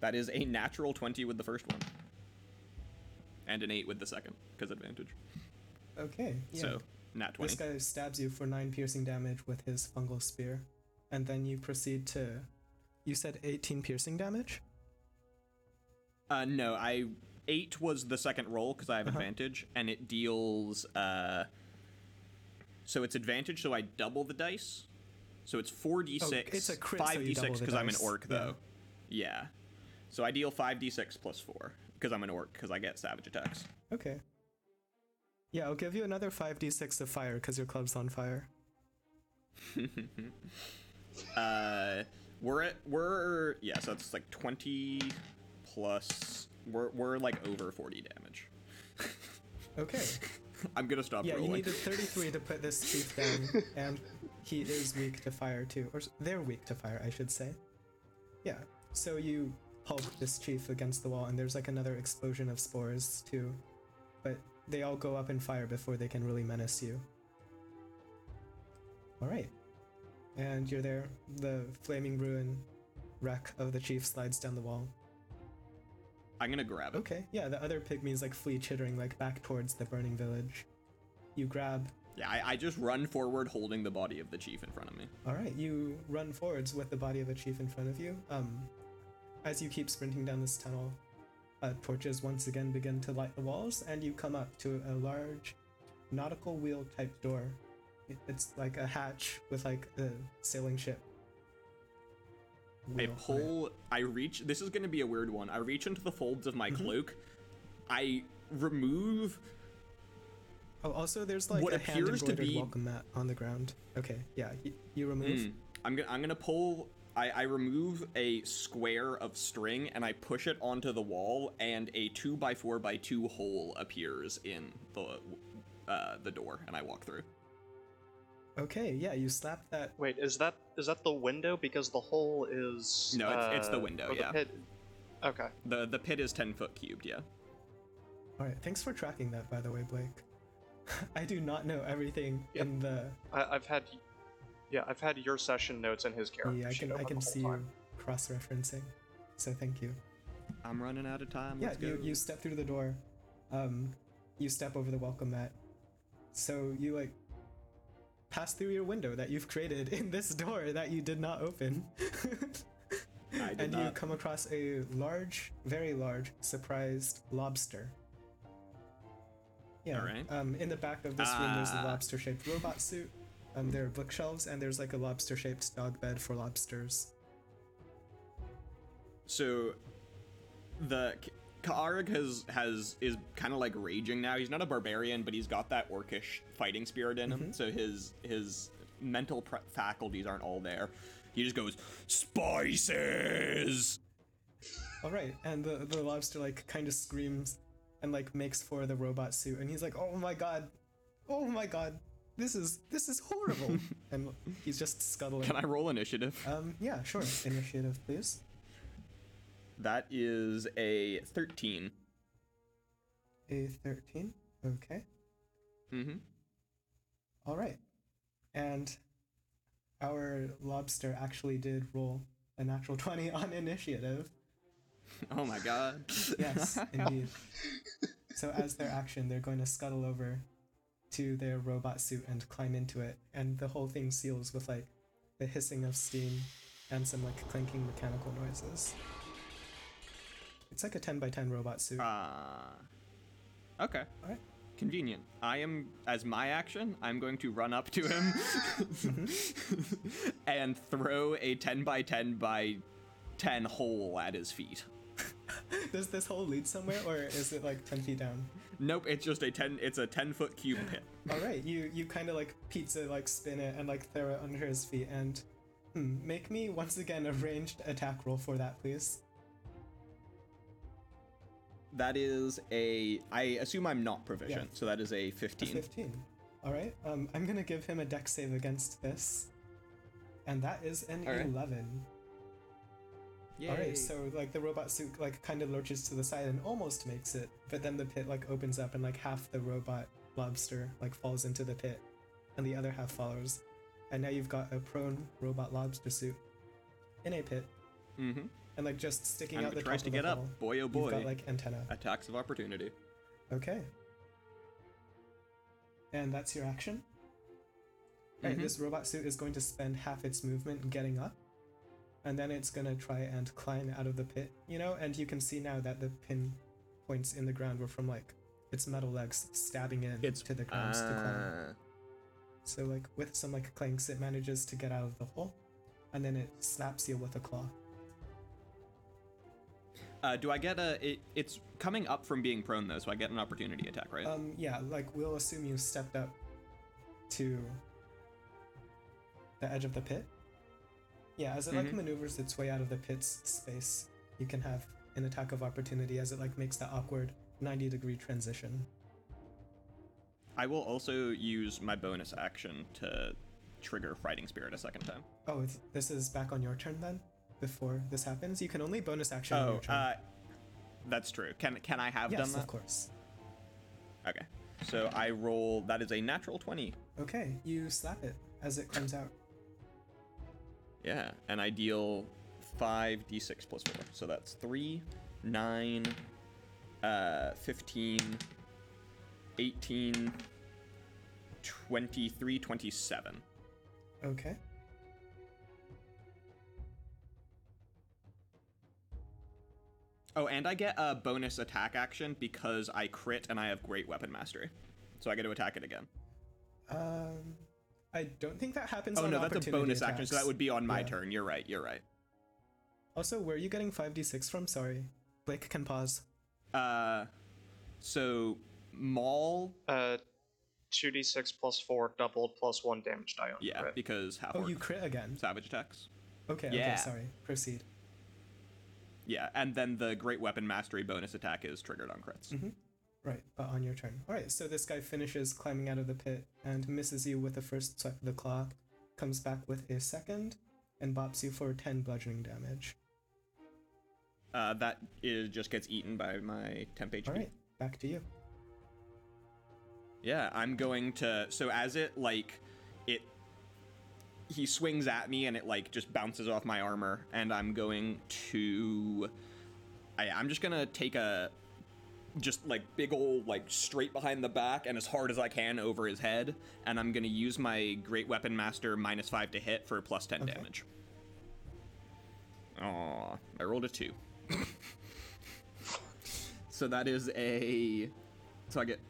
That is a natural 20 with the first one, and an 8 with the second, because advantage. Okay. Yeah. So, nat 20. This guy stabs you for nine piercing damage with his fungal spear, and then you proceed to. You said 18 piercing damage? Uh, no, I. 8 was the second roll because I have Uh-huh. advantage, and it deals. Uh, so it's advantage, so I double the dice. So it's 4d6. Oh, it's a crit, so you double 5d6 the because I'm an orc, Yeah. though. Yeah. So I deal 5d6 plus 4 because I'm an orc, because I get savage attacks. Okay. Yeah, I'll give you another 5d6 of fire because your club's on fire. [laughs] Uh, we're at we're yeah, so it's like twenty plus. We're we're like over forty damage. Okay. [laughs] I'm gonna stop Yeah, you rolling. needed 33 to put this chief down, [laughs] and he is weak to fire too. Or they're weak to fire, I should say. Yeah, so you pulp this chief against the wall, and there's like another explosion of spores too. But they all go up in fire before they can really menace you. Alright. And you're there. The flaming ruin wreck of the chief slides down the wall. I'm gonna grab it. Okay, yeah, the other pygmies like flee chittering like back towards the burning village. You grab Yeah, I, I just run forward, holding the body of the chief in front of me. All right, you run forwards with the body of a chief in front of you. Um, as you keep sprinting down this tunnel, uh, torches once again begin to light the walls, and you come up to a large nautical wheel type door. It- It's like a hatch with like a sailing ship. I pull. I reach. This is gonna be a weird one. I reach into the folds of my Mm-hmm. cloak. I remove. Oh, also there's like what a hand appears to be- welcome mat on the ground. Okay, yeah, you, you remove. Mm, I'm gonna. I'm gonna pull. I, I remove a square of string and I push it onto the wall, and a two by four by two hole appears in the uh, the door, and I walk through. Okay, yeah, you slap that. Wait, is that is that the window? Because the hole is No, it's- it's the uh, window, or the yeah. pit- Okay. the The pit is ten foot cubed. Yeah. All right, thanks for tracking that, by the way, Blake. [laughs] I do not know everything Yep. in the I, I've had, yeah, I've had your session notes and his character Yeah, I can I can see time. you cross-referencing. So thank you. I'm running out of time. Yeah, Let's you go. you step through the door. Um, you step over the welcome mat. So you like pass through your window that you've created in this door that you did not open. [laughs] Did and you come across a large, very large, surprised lobster. Yeah. Alright. Um, in the back of this room, there's a Ah. lobster-shaped robot suit. Um, there are bookshelves, and there's like a lobster-shaped dog bed for lobsters. So, the Karg has has is kind of like raging now. He's not a barbarian, but he's got that orcish fighting spirit in him. So his his mental pre- faculties aren't all there. He just goes spices. All right, and the the lobster like kind of screams and like makes for the robot suit, and he's like, "Oh my god, oh my god, this is this is horrible," [laughs] and he's just scuttling. Can I roll initiative? Um, yeah, sure. Initiative, please. That is a thirteen. A thirteen. Okay. Mm-hmm. All right, and our lobster actually did roll a natural twenty [laughs] on initiative. Oh my god. Yes, [laughs] indeed. So as their action, they're going to scuttle over to their robot suit and climb into it, and the whole thing seals with like the hissing of steam and some like clinking mechanical noises. It's like a 10 by 10 robot suit. Uh, okay. Alright. Convenient. I am, as my action, I'm going to run up to him [laughs] [laughs] and throw a 10 by 10 by 10 hole at his feet. [laughs] Does this hole lead somewhere, or is it like 10 feet down? Nope, it's just a 10, it's a 10 foot cube pit. All right, you you kind of like pizza like spin it and like throw it under his feet and hmm, make me once again a ranged attack roll for that, please. That is a, I assume I'm not proficient, Yeah. so that is a A 15. 15. All right. Um, I'm gonna give him a dex save against this, and that is an All right. 11. Yay. All right. So like the robot suit like kind of lurches to the side and almost makes it, but then the pit like opens up and like half the robot lobster like falls into the pit, and the other half follows, and now you've got a prone robot lobster suit in a pit, mm-hmm. And like just sticking And out it the tries top to of the get up. hole, Boy, oh You've boy. got like antenna. Attacks of opportunity. Okay. And that's your action? Right, Mhm. this robot suit is going to spend half its movement getting up, and then it's going to try and climb out of the pit, you know? And you can see now that the pin points in the ground were from like its metal legs stabbing in It's, to the ground to climb. uh, So, like, with some like clanks, it manages to get out of the hole, and then it slaps you with a claw. Uh, do I get a? It, it's coming up from being prone though, so I get an opportunity attack, right? Um, yeah, like we'll assume you stepped up to the edge of the pit. Yeah, as it like Mhm. maneuvers its way out of the pit's space, you can have an attack of opportunity as it like makes that awkward 90 degree transition. I will also use my bonus action to trigger Fighting Spirit a second time. Oh, this is back on your turn then? Before this happens? You can only bonus action Oh, uh, that's true. Can can I have yes, done that? of course. Okay. So I roll. That is a natural twenty. Okay, you slap it as it comes out. Yeah, and I deal five d6 plus four. So that's three, nine, uh, 15, 18, 23, 27. Okay. Oh, and I get a bonus attack action because I crit and I have great weapon mastery. So I get to attack it again. Um, I don't think that happens Oh on no, that's a opportunity bonus action, so that would be on my Yeah. turn. You're right. You're right. Also, where are you getting 5d6 from? Sorry. Blake can pause. Uh, so Maul, Uh, 2d6 plus 4 doubled plus 1 damage die on yeah, crit. because half Oh, orc you crit again. savage attacks. Okay, Yeah. okay, sorry. Proceed. Yeah, and then the great weapon mastery bonus attack is triggered on crits. Mm-hmm. Right, but on your turn. Alright, so this guy finishes climbing out of the pit and misses you with the first swipe of the claw, comes back with a second, and bops you for 10 bludgeoning damage. Uh, that is just gets eaten by my temp HP. Alright, back to you. Yeah, I'm going to. So as it like. He swings at me and it like just bounces off my armor, and I'm going to. I, I'm just gonna take a. Just like big old like straight behind the back and as hard as I can over his head, and I'm gonna use my Great Weapon Master minus five to hit for plus ten Okay. damage. Aw, I rolled a two. [laughs] so that is a. So I get,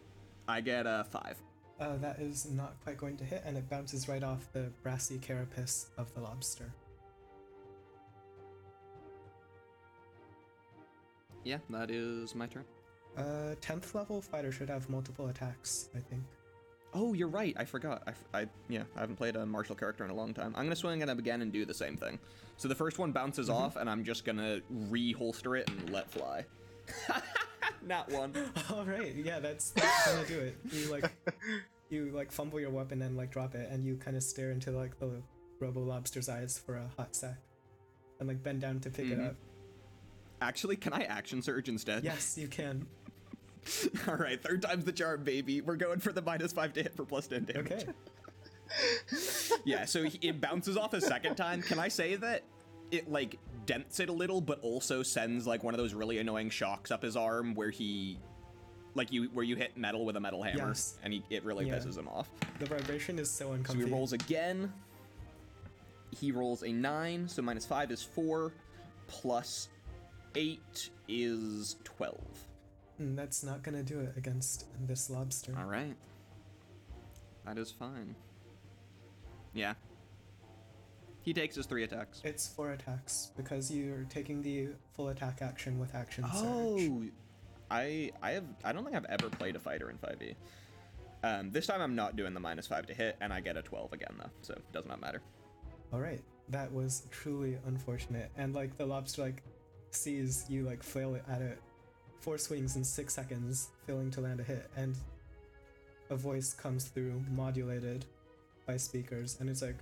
I get a five. Uh, that is not quite going to hit, and it bounces right off the brassy carapace of the lobster. yeah, that is my turn. Uh, 10th level fighter should have multiple attacks, I think. Oh, you're right. I forgot. I, I- yeah, I haven't played a martial character in a long time. I'm gonna swing at him again and do the same thing. So the first one bounces off, and I'm just gonna re-holster it and let fly. [laughs] Not one. All right, yeah, that's, that's gonna do it. You like, [laughs] you like fumble your weapon and like drop it, and you kind of stare into like the Robo Lobster's eyes for a hot sec, and like bend down to pick it Mhm. up. Actually, can I action surge instead? Yes, you can. [laughs] All right, third time's the charm, baby. We're going for the minus five to hit for plus ten damage. Okay. Yeah, so it bounces off a second time. Can I say that it like dents it a little, but also sends like one of those really annoying shocks up his arm where he, like you, where you hit metal with a metal hammer, Yes. and he, it really Yeah. pisses him off. The vibration is so uncomfortable. So he rolls again. He rolls a nine, so minus five is four, plus eight is twelve. Mm, That's not gonna do it against this lobster. All right, that is fine. Yeah. He takes his three attacks. It's four attacks because you're taking the full attack action with action surge. Oh, I I have I don't think I've ever played a fighter in 5e. Um, this time I'm not doing the minus five to hit, and I get a 12 again though, so it does not matter. All right, that was truly unfortunate. And like the lobster like sees you like flail at it, four swings in six seconds, failing to land a hit, and a voice comes through, modulated by speakers, and it's like,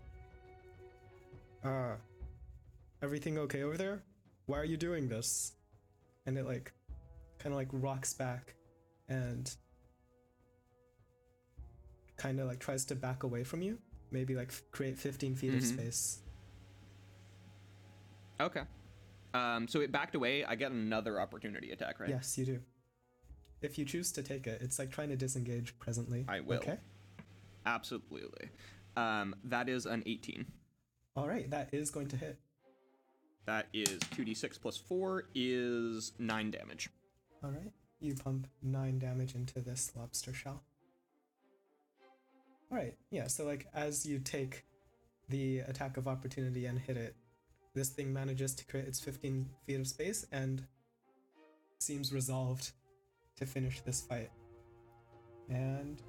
"Ah, everything okay over there? Why are you doing this?" And it like, kind of like rocks back, and kind of like tries to back away from you maybe like create 15 feet of Mhm. space. Okay. Um, so it backed away. I get another opportunity attack, right? Yes, you do. If you choose to take it, it's like trying to disengage presently. I will. Okay. Absolutely. Um, that is an 18. All right, that is going to hit. That is 2d6 plus 4 is 9 damage. All right. You pump 9 damage into this lobster shell. All right. Yeah, so like as you take the attack of opportunity and hit it, this thing manages to create its 15 feet of space and seems resolved to finish this fight. And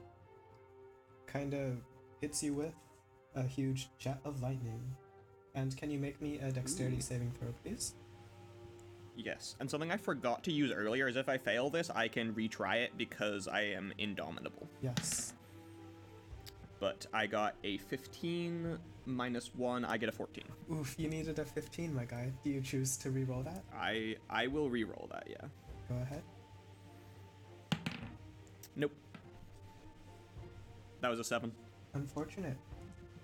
kind of hits you with a huge jet of lightning. And can you make me a dexterity Ooh. saving throw, please? Yes. And something I forgot to use earlier is if I fail this, I can retry it because I am indomitable. Yes. But I got a 15 minus 1, I get a 14. Oof, you needed a 15, my guy. Do you choose to re-roll that? I I will re-roll that, yeah. Go ahead. Nope. That was a 7. Unfortunate.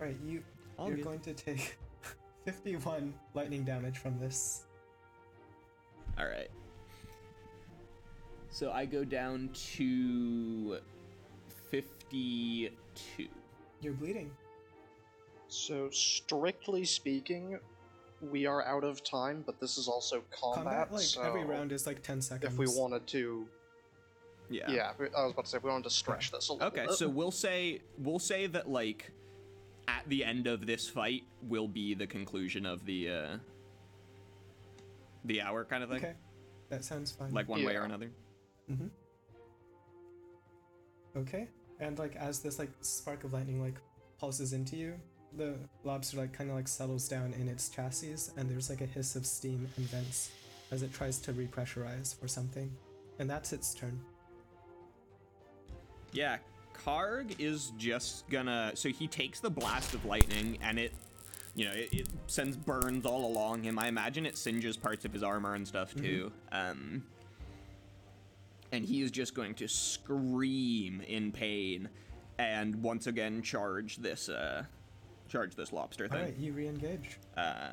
Right, you All you're good. going to take [laughs] 51 lightning damage from this. All right. So I go down to 52. You're bleeding. So, strictly speaking, we are out of time, but this is also combat. Combat, like so every round is like 10 seconds. If we wanted to, Yeah. yeah. I was about to say if we wanted to stretch this a little. Okay, bit. so we'll say we'll say that like at the end of this fight will be the conclusion of the uh the hour kind of thing. Okay. That sounds fine. Like one way or another. Mm-hmm. Okay. And like as this like spark of lightning like pulses into you, the lobster like kind of like settles down in its chassis, and there's like a hiss of steam and vents as it tries to repressurize or something, and that's its turn. Yeah, Karg is just gonna. So he takes the blast of lightning and it, you know, it, it sends burns all along him. I imagine it singes parts of his armor and stuff too. Um, and he is just going to scream in pain, and once again charge this, uh, charge this lobster thing. right, you re-engage. Uh,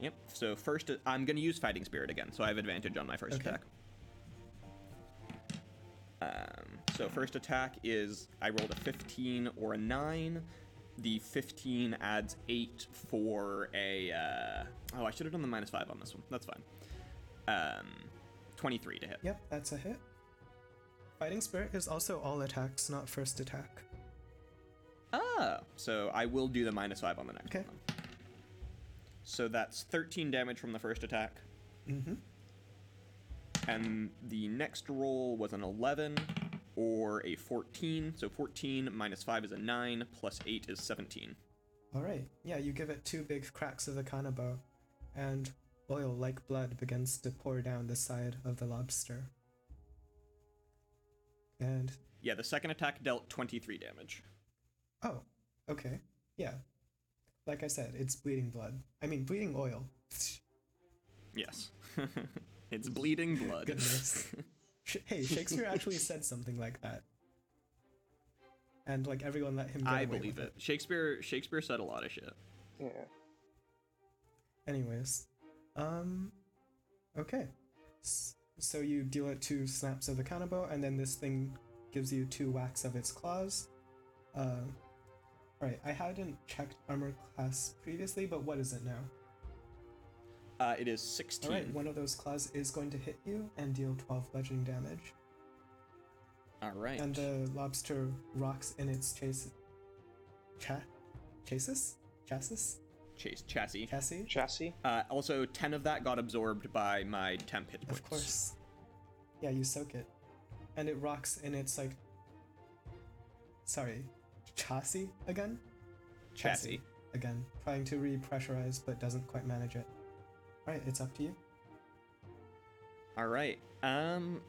yep. So first, I'm gonna use fighting spirit again, so I have advantage on my first Okay. attack. Um, so first attack is I rolled a 15 or a 9. The 15 adds 8 for a. Uh, oh, I should have done the minus 5 on this one. That's fine. Um, 23 to hit. Yep, that's a hit. Fighting spirit is also all attacks, not first attack. Ah, so I will do the minus 5 on the next Okay. one. So that's 13 damage from the first attack. Mm-hmm. And the next roll was an 11 or a 14. So 14 minus 5 is a 9, plus 8 is 17. All right. Yeah, you give it two big cracks of the kanabo, and oil like blood begins to pour down the side of the lobster. And Yeah, the second attack dealt 23 damage. oh, okay. Yeah. Like I said, it's bleeding blood. I mean, bleeding oil. Yes. [laughs] it's bleeding blood. Goodness. [laughs] Hey, Shakespeare actually said something like that. And like everyone let him. Get I believe with it. Shakespeare Shakespeare said a lot of shit. Yeah. Anyways, um, okay. So you deal it two snaps of the kanabo, and then this thing gives you two whacks of its claws. Uh, right. I hadn't checked armor class previously, but what is it now? Uh, it is 16. All right, one of those claws is going to hit you and deal 12 bludgeoning damage. All right. And the lobster rocks in its chase. Cha- chasis? Chassis? Chase chassis. Chassis? Chassis. Uh, also, 10 of that got absorbed by my temp hit points. Of course. Yeah, you soak it. And it rocks in its like. Sorry, chassis again? Chassis. Again, trying to repressurize but doesn't quite manage it. Alright, it's up to you. All right. Um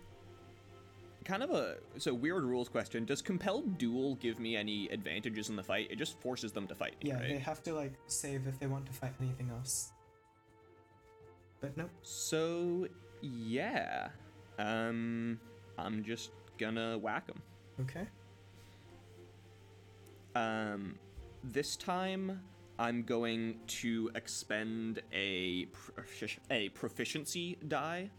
kind of a so weird rules question. Does compelled duel give me any advantages in the fight? It just forces them to fight me, Yeah, right? they have to like save if they want to fight anything else. But nope. So, yeah. Um I'm just gonna whack them. Okay. Um, this time I'm going to expend a a proficiency die,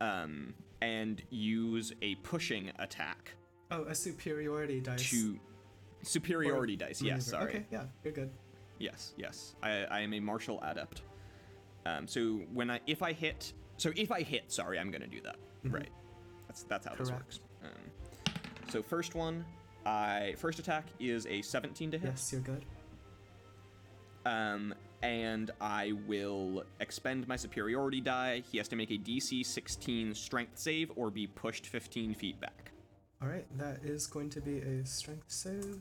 um, and use a pushing attack Oh, a superiority dice. to superiority Or dice. Yes, sorry. Okay, yeah, you're good. Yes, yes. I, I am a martial adept. Um, so when I if I hit, so if I hit, sorry, I'm gonna do that. Right. That's that's how this works. Um, so first one, I first attack is a 17 to hit. Yes, you're good. Um, and I will expend my superiority die. He has to make a DC 16 strength save or be pushed 15 feet back. Alright, that is going to be a strength save.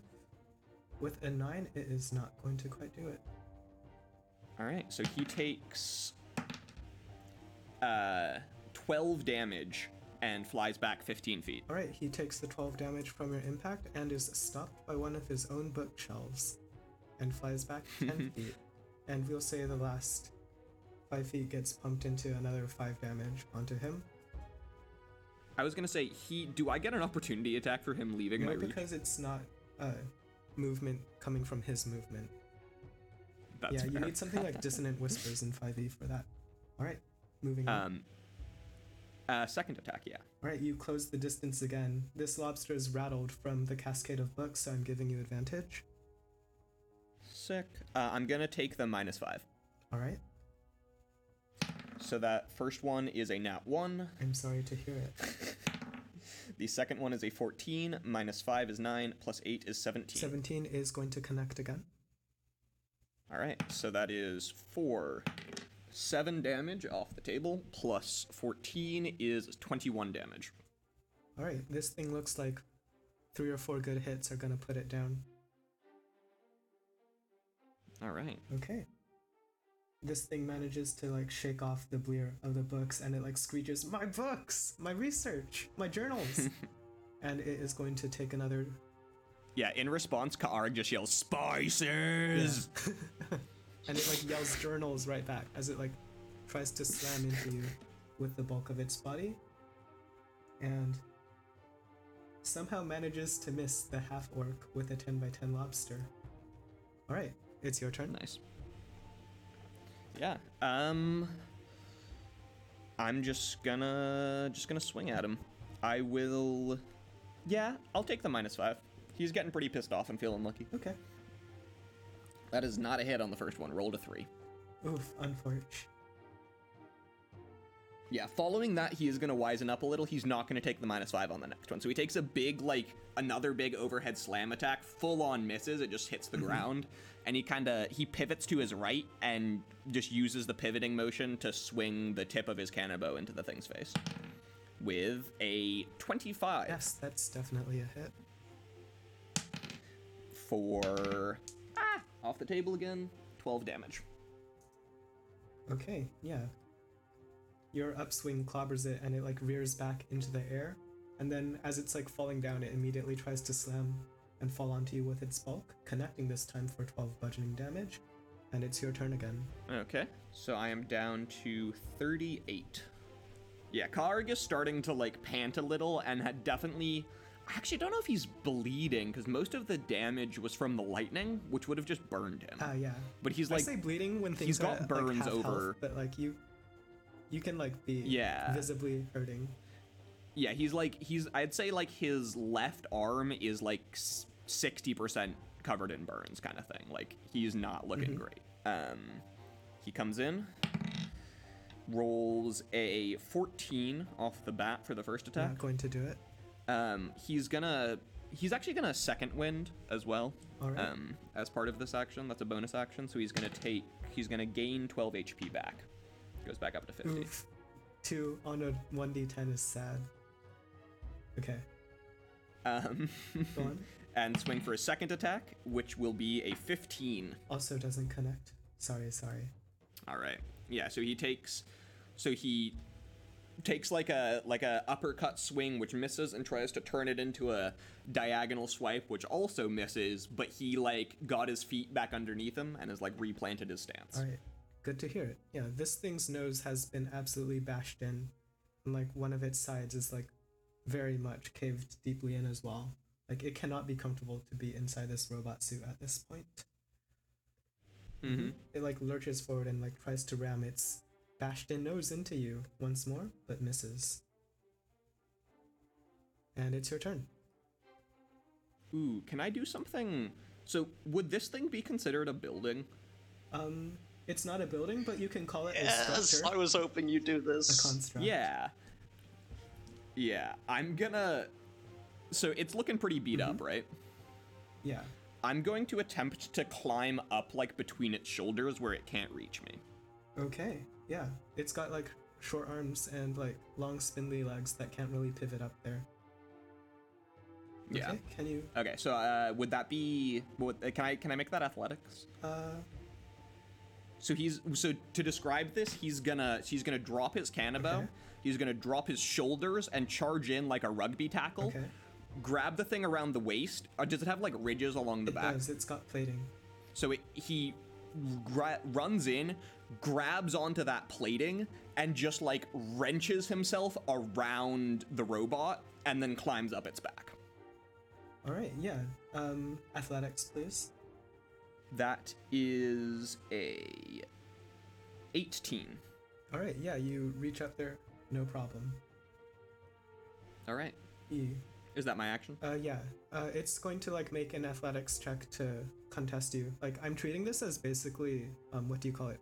With a 9, it is not going to quite do it. All right, so he takes uh 12 damage and flies back 15 feet. Alright, he takes the 12 damage from your impact and is stopped by one of his own bookshelves and flies back [laughs] 10 feet. And we'll say the last 5 feet gets pumped into another 5 damage onto him. I was gonna say he. Do I get an opportunity attack for him leaving my No, reach? because it's not uh, movement coming from his movement. That's yeah, you need something like [laughs] Dissonant Whispers in 5e for that. Alright, moving on. Um. Uh, second attack, yeah. Alright, you close the distance again. This lobster is rattled from the cascade of books, so I'm giving you advantage. Sick. Uh, I'm gonna take the minus five. Alright, So that first one is a nat one. I'm sorry to hear it. [laughs] The second one is a 14. Minus five is nine. Plus eight is 17. 17 is going to connect again. All right. So that is four. Seven damage off the table. Plus 14 is 21 damage. Alright, this thing looks like three or four good hits are gonna put it down. All right. Okay. This thing manages to like shake off the blear of the books and it like screeches, My books! My research! My journals! [laughs] and it is going to take another Yeah. In response, Karg just yells, "Spices!" [laughs] and it like yells journals right back as it like tries to slam into you with the bulk of its body and somehow manages to miss the half orc with a 10 by 10 lobster all right it's your turn Nice. Yeah. Um I'm just gonna just gonna swing at him. I will Yeah, I'll take the minus 5. He's getting pretty pissed off and feeling lucky. okay That is not a hit on the first one. Rolled a 3. oof unfortunate Yeah, following that, he is going to wisen up a little. He's not going to take the minus five on the next one. So he takes a big, like, another big overhead slam attack, full on misses. It just hits the ground. And he kind of, he pivots to his right and just uses the pivoting motion to swing the tip of his kanabo into the thing's face. with a 25 Yes, that's definitely a hit. for ah, off the table again, 12 damage. Okay, yeah. Your upswing clobbers it and it like rears back into the air. And then as it's like falling down, it immediately tries to slam and fall onto you with its bulk, connecting this time for 12 bludgeoning damage. And it's your turn again. Okay, so I am down to 38. Yeah, Karg is starting to like pant a little and had definitely. I actually don't know if he's bleeding because most of the damage was from the lightning, which would have just burned him. Ah, yeah. but he's I like, say bleeding when things he's got are, like, burns half health, over- but like you, you can like be Yeah. visibly hurting. yeah, he's like, he's. I'd say like his left arm is like sixty percent covered in burns, kind of thing. Like he's not looking great. Um, he comes in, rolls a fourteen off the bat for the first attack. Not going to do it. Um, he's gonna he's actually gonna second wind as well. Alright. Um, as part of this action, that's a bonus action. So he's gonna take he's gonna gain 12 HP back. Goes back up to 50. Oof. Two on a 1d10 is sad. Okay, Um, go on. [laughs] and swing for a second attack, which will be a 15. Also doesn't connect. Sorry, sorry. All right. Yeah. So he takes so he takes like a like a uppercut swing which misses and tries to turn it into a diagonal swipe which also misses but he like got his feet back underneath him and has like replanted his stance Alright, good to hear it. Yeah, this thing's nose has been absolutely bashed in, and like one of its sides is like very much caved deeply in as well. Like it cannot be comfortable to be inside this robot suit at this point. mm-hmm. It like lurches forward and like tries to ram its bashed in nose into you once more, but misses. And it's your turn. Ooh, can I do something? So, would this thing be considered a building? Um, it's not a building, but you can call it a Yes, structure, I was hoping you'd do this. a this. construct. Yeah. Yeah, I'm gonna. So, it's looking pretty beat up, right? Yeah. I'm going to attempt to climb up, like, between its shoulders where it can't reach me. Okay. Yeah. It's got like short arms and like long spindly legs that can't really pivot up there. Yeah. Can you Okay, so uh, would that be? Would, can I can I make that athletics? uh So he's so to describe this, he's gonna he's gonna drop his kanabo. Okay. He's gonna drop his shoulders and charge in like a rugby tackle. okay. Grab the thing around the waist. Or does it have like ridges along the It back? does, it's got plating. So it, he gra- runs in, grabs onto that plating, and just like wrenches himself around the robot, and then climbs up its back. Alright, yeah. Um athletics please. That is a 18. Alright, yeah, you reach up there, no problem. All right. Is that my action? Uh yeah. Uh it's going to like make an athletics check to contest you. Like I'm treating this as basically um what do you call it?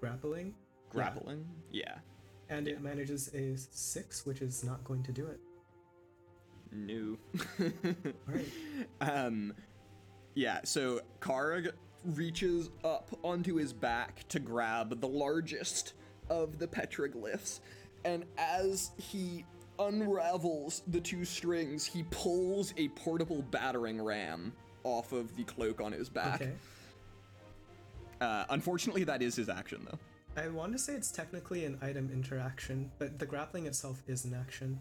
Grappling? Grappling? Yeah. And it manages a six, which is not going to do it. No. [laughs] Alright. um, yeah, so Karg reaches up onto his back to grab the largest of the petroglyphs, and as he unravels the two strings, he pulls a portable battering ram off of the cloak on his back. Okay. Uh, unfortunately, that is his action, though. I want to say it's technically an item interaction, but the grappling itself is an action.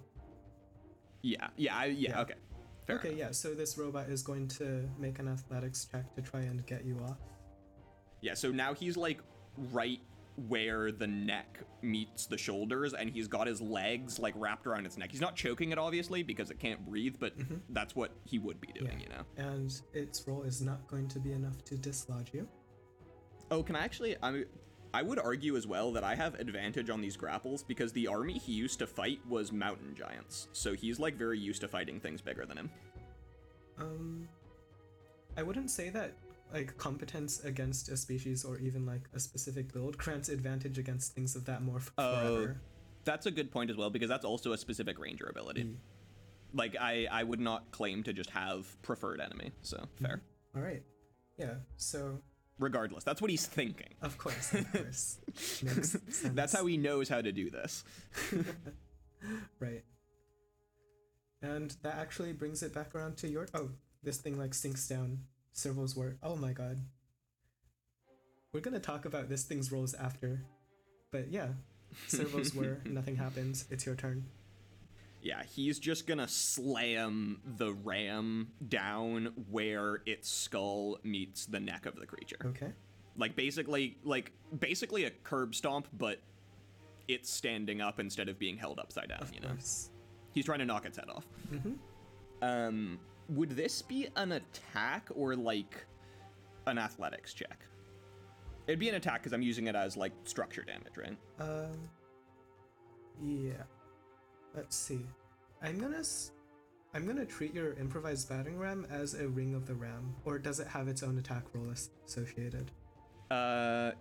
Yeah, yeah, I, yeah, Yeah. okay. Fair okay, enough. yeah, so this robot is going to make an athletics check to try and get you off. Yeah, so now he's like right where the neck meets the shoulders, and he's got his legs like wrapped around its neck. He's not choking it, obviously, because it can't breathe, but mm-hmm. that's what he would be doing, you know? And its roll is not going to be enough to dislodge you. Oh, can I actually? I I would argue as well that I have advantage on these grapples because the army he used to fight was mountain giants, so he's like very used to fighting things bigger than him. Um, I wouldn't say that like competence against a species or even like a specific build grants advantage against things of that morph Oh, forever. That's a good point as well because that's also a specific ranger ability. Mm. Like I I would not claim to just have preferred enemy, so fair. All right, yeah. So Regardless, that's what he's thinking. of course, of [laughs] course. That's how he knows how to do this. [laughs] Right. And that actually brings it back around to your. Oh, this thing like sinks down. Servos were. Oh my god. We're gonna talk about this thing's rolls after. But yeah, servos were. [laughs] Nothing happens. It's your turn. Yeah, he's just gonna slam the ram down where its skull meets the neck of the creature. Okay. Like basically, like basically a curb stomp, but it's standing up instead of being held upside down. Of you know, course. he's trying to knock its head off. Mm-hmm. Um, would this be an attack or like an athletics check? It'd be an attack because I'm using it as like structure damage, right? Um. Yeah. Let's see. I'm gonna. S- I'm gonna treat your improvised battering ram as a ring of the ram, or does it have its own attack roll associated? Uh,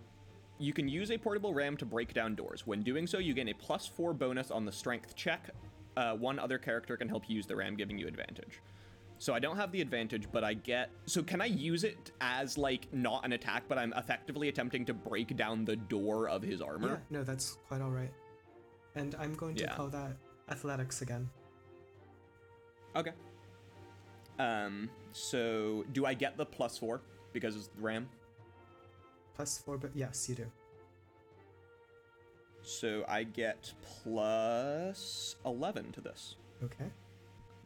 you can use a portable ram to break down doors. When doing so, you gain a plus four bonus on the strength check. Uh, one other character can help you use the ram, giving you advantage. So I don't have the advantage, but I get. So can I use it as like not an attack, but I'm effectively attempting to break down the door of his Yeah. armor? No, that's quite all right. And I'm going to Yeah. call that athletics again. Okay. Um. So do I get the plus four because it's ram? Plus four, but yes, you do. So I get plus eleven to this. Okay.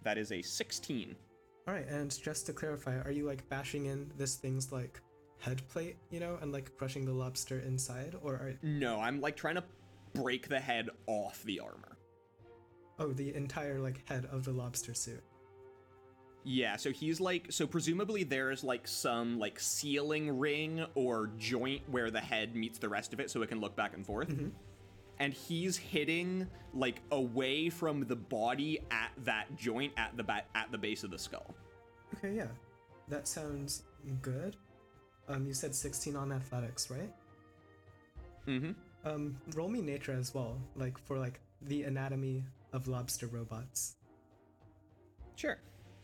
That is a sixteen. All right, and just to clarify, are you like bashing in this thing's like head plate, you know, and like crushing the lobster inside, or are No, I'm like trying to break the head off the armor. Oh the entire like head of the lobster suit? Yeah, so he's like so presumably there's like some like ceiling ring or joint where the head meets the rest of it so it can look back and forth. And he's hitting like away from the body at that joint at the ba- at the base of the skull. Okay, yeah, that sounds good. Um, you said 16 on athletics, right? Mhm. Um, roll me nature as well, like for like the anatomy of lobster robots. Sure.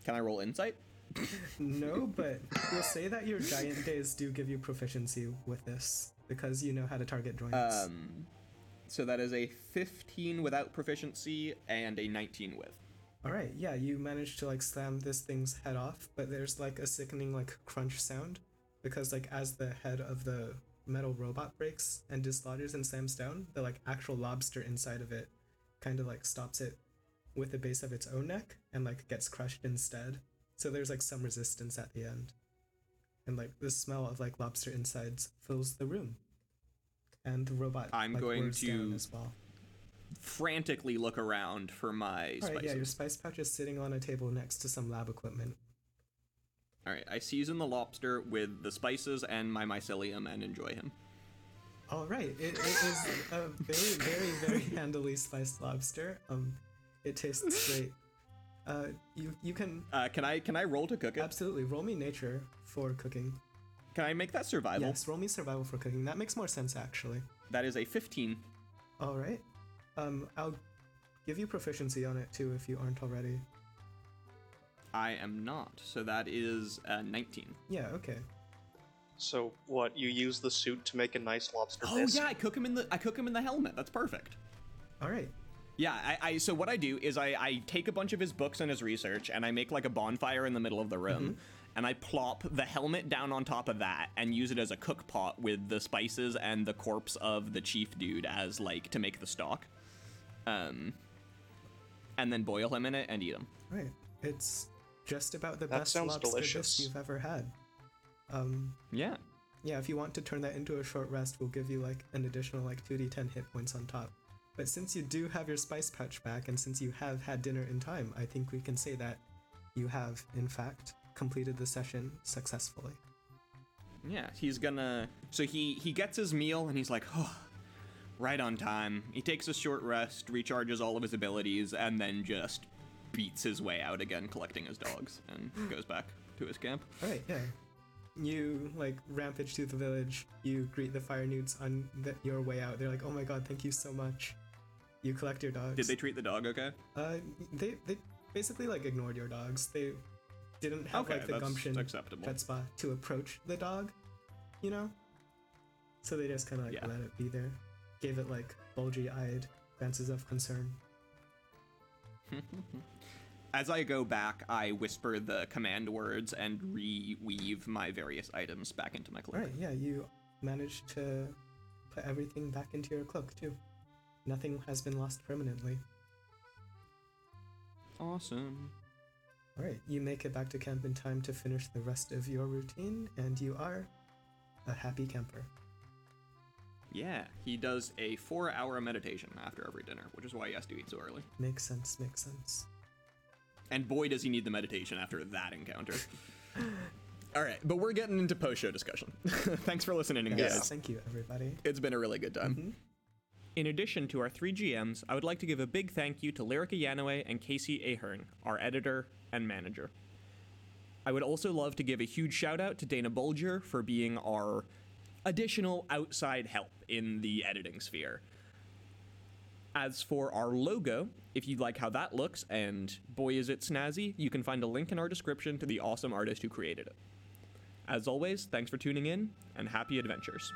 Can I roll insight? [laughs] No, but you'll say that your giant days do give you proficiency with this because you know how to target joints. Um so that is a 15 without proficiency and a 19 with. All right, yeah, you managed to like slam this thing's head off, but there's like a sickening like crunch sound because like as the head of the metal robot breaks and dislodges and slams down, the like actual lobster inside of it kind of like stops it with the base of its own neck and like gets crushed instead. So there's like some resistance at the end. And like the smell of like lobster insides fills the room. And the robot I'm like, going to as well. Frantically look around for my All right, spices. yeah, your spice pouch is sitting on a table next to some lab equipment. All right, I season the lobster with the spices and my mycelium and enjoy him. All right, it, it is a very, very, very [laughs] handily spiced lobster. Um, it tastes great. Uh, you you can Uh, can I can I roll to cook it? absolutely roll me nature for cooking. Can I make that survival? Yes, roll me survival for cooking. That makes more sense actually. That is a 15. All right, um, I'll give you proficiency on it too if you aren't already. I am not, so that is uh, 19. Yeah, okay. So what? You use the suit to make a nice lobster Oh bisque? yeah, I cook him in the I cook him in the helmet. That's perfect. All right. Yeah, I, I so what I do is I, I take a bunch of his books and his research and I make like a bonfire in the middle of the room and I plop the helmet down on top of that and use it as a cook pot with the spices and the corpse of the chief dude as like to make the stock. Um and then boil him in it and eat him. All right. It's just about the That best lobster delicious. bisque you've ever had. Um, Yeah. Yeah, if you want to turn that into a short rest, we'll give you like an additional like 2d10 hit points on top. But since you do have your spice pouch back, and since you have had dinner in time, I think we can say that you have, in fact, completed the session successfully. Yeah, he's gonna. So he he gets his meal and he's like, oh, right on time. He takes a short rest, recharges all of his abilities, and then just beats his way out again, collecting his dogs, and goes back to his camp. Alright, yeah. You like rampage through the village, you greet the fire newts on the, your way out. They're like, oh my god, thank you so much. You collect your dogs. Did they treat the dog okay? Uh, they, they basically like ignored your dogs. They didn't have Okay, like the gumption acceptable. chutzpah to approach the dog, you know. So they just kind of like Yeah. let it be there, gave it like bulgy-eyed glances of concern. [laughs] as I go back, I whisper the command words and mm-hmm. reweave my various items back into my cloak. All right, yeah, you managed to put everything back into your cloak too. Nothing has been lost permanently. Awesome. All right, you make it back to camp in time to finish the rest of your routine, and you are a happy camper. Yeah, he does a four-hour meditation after every dinner, which is why he has to eat so early. Makes sense, makes sense. And boy, does he need the meditation after that encounter. All right, but we're getting into post-show discussion. [laughs] Thanks for listening, guys. Yes, thank you, everybody. It's been a really good time. Mm-hmm. In addition to our three GMs, I would like to give a big thank you to Lyrica Yanaway and Casey Ahern, our editor and manager. I would also love to give a huge shout out to Dana Bulger for being our additional outside help in the editing sphere. As for our logo, if you like how that looks, and boy is it snazzy, you can find a link in our description to the awesome artist who created it. As always, thanks for tuning in, and happy adventures.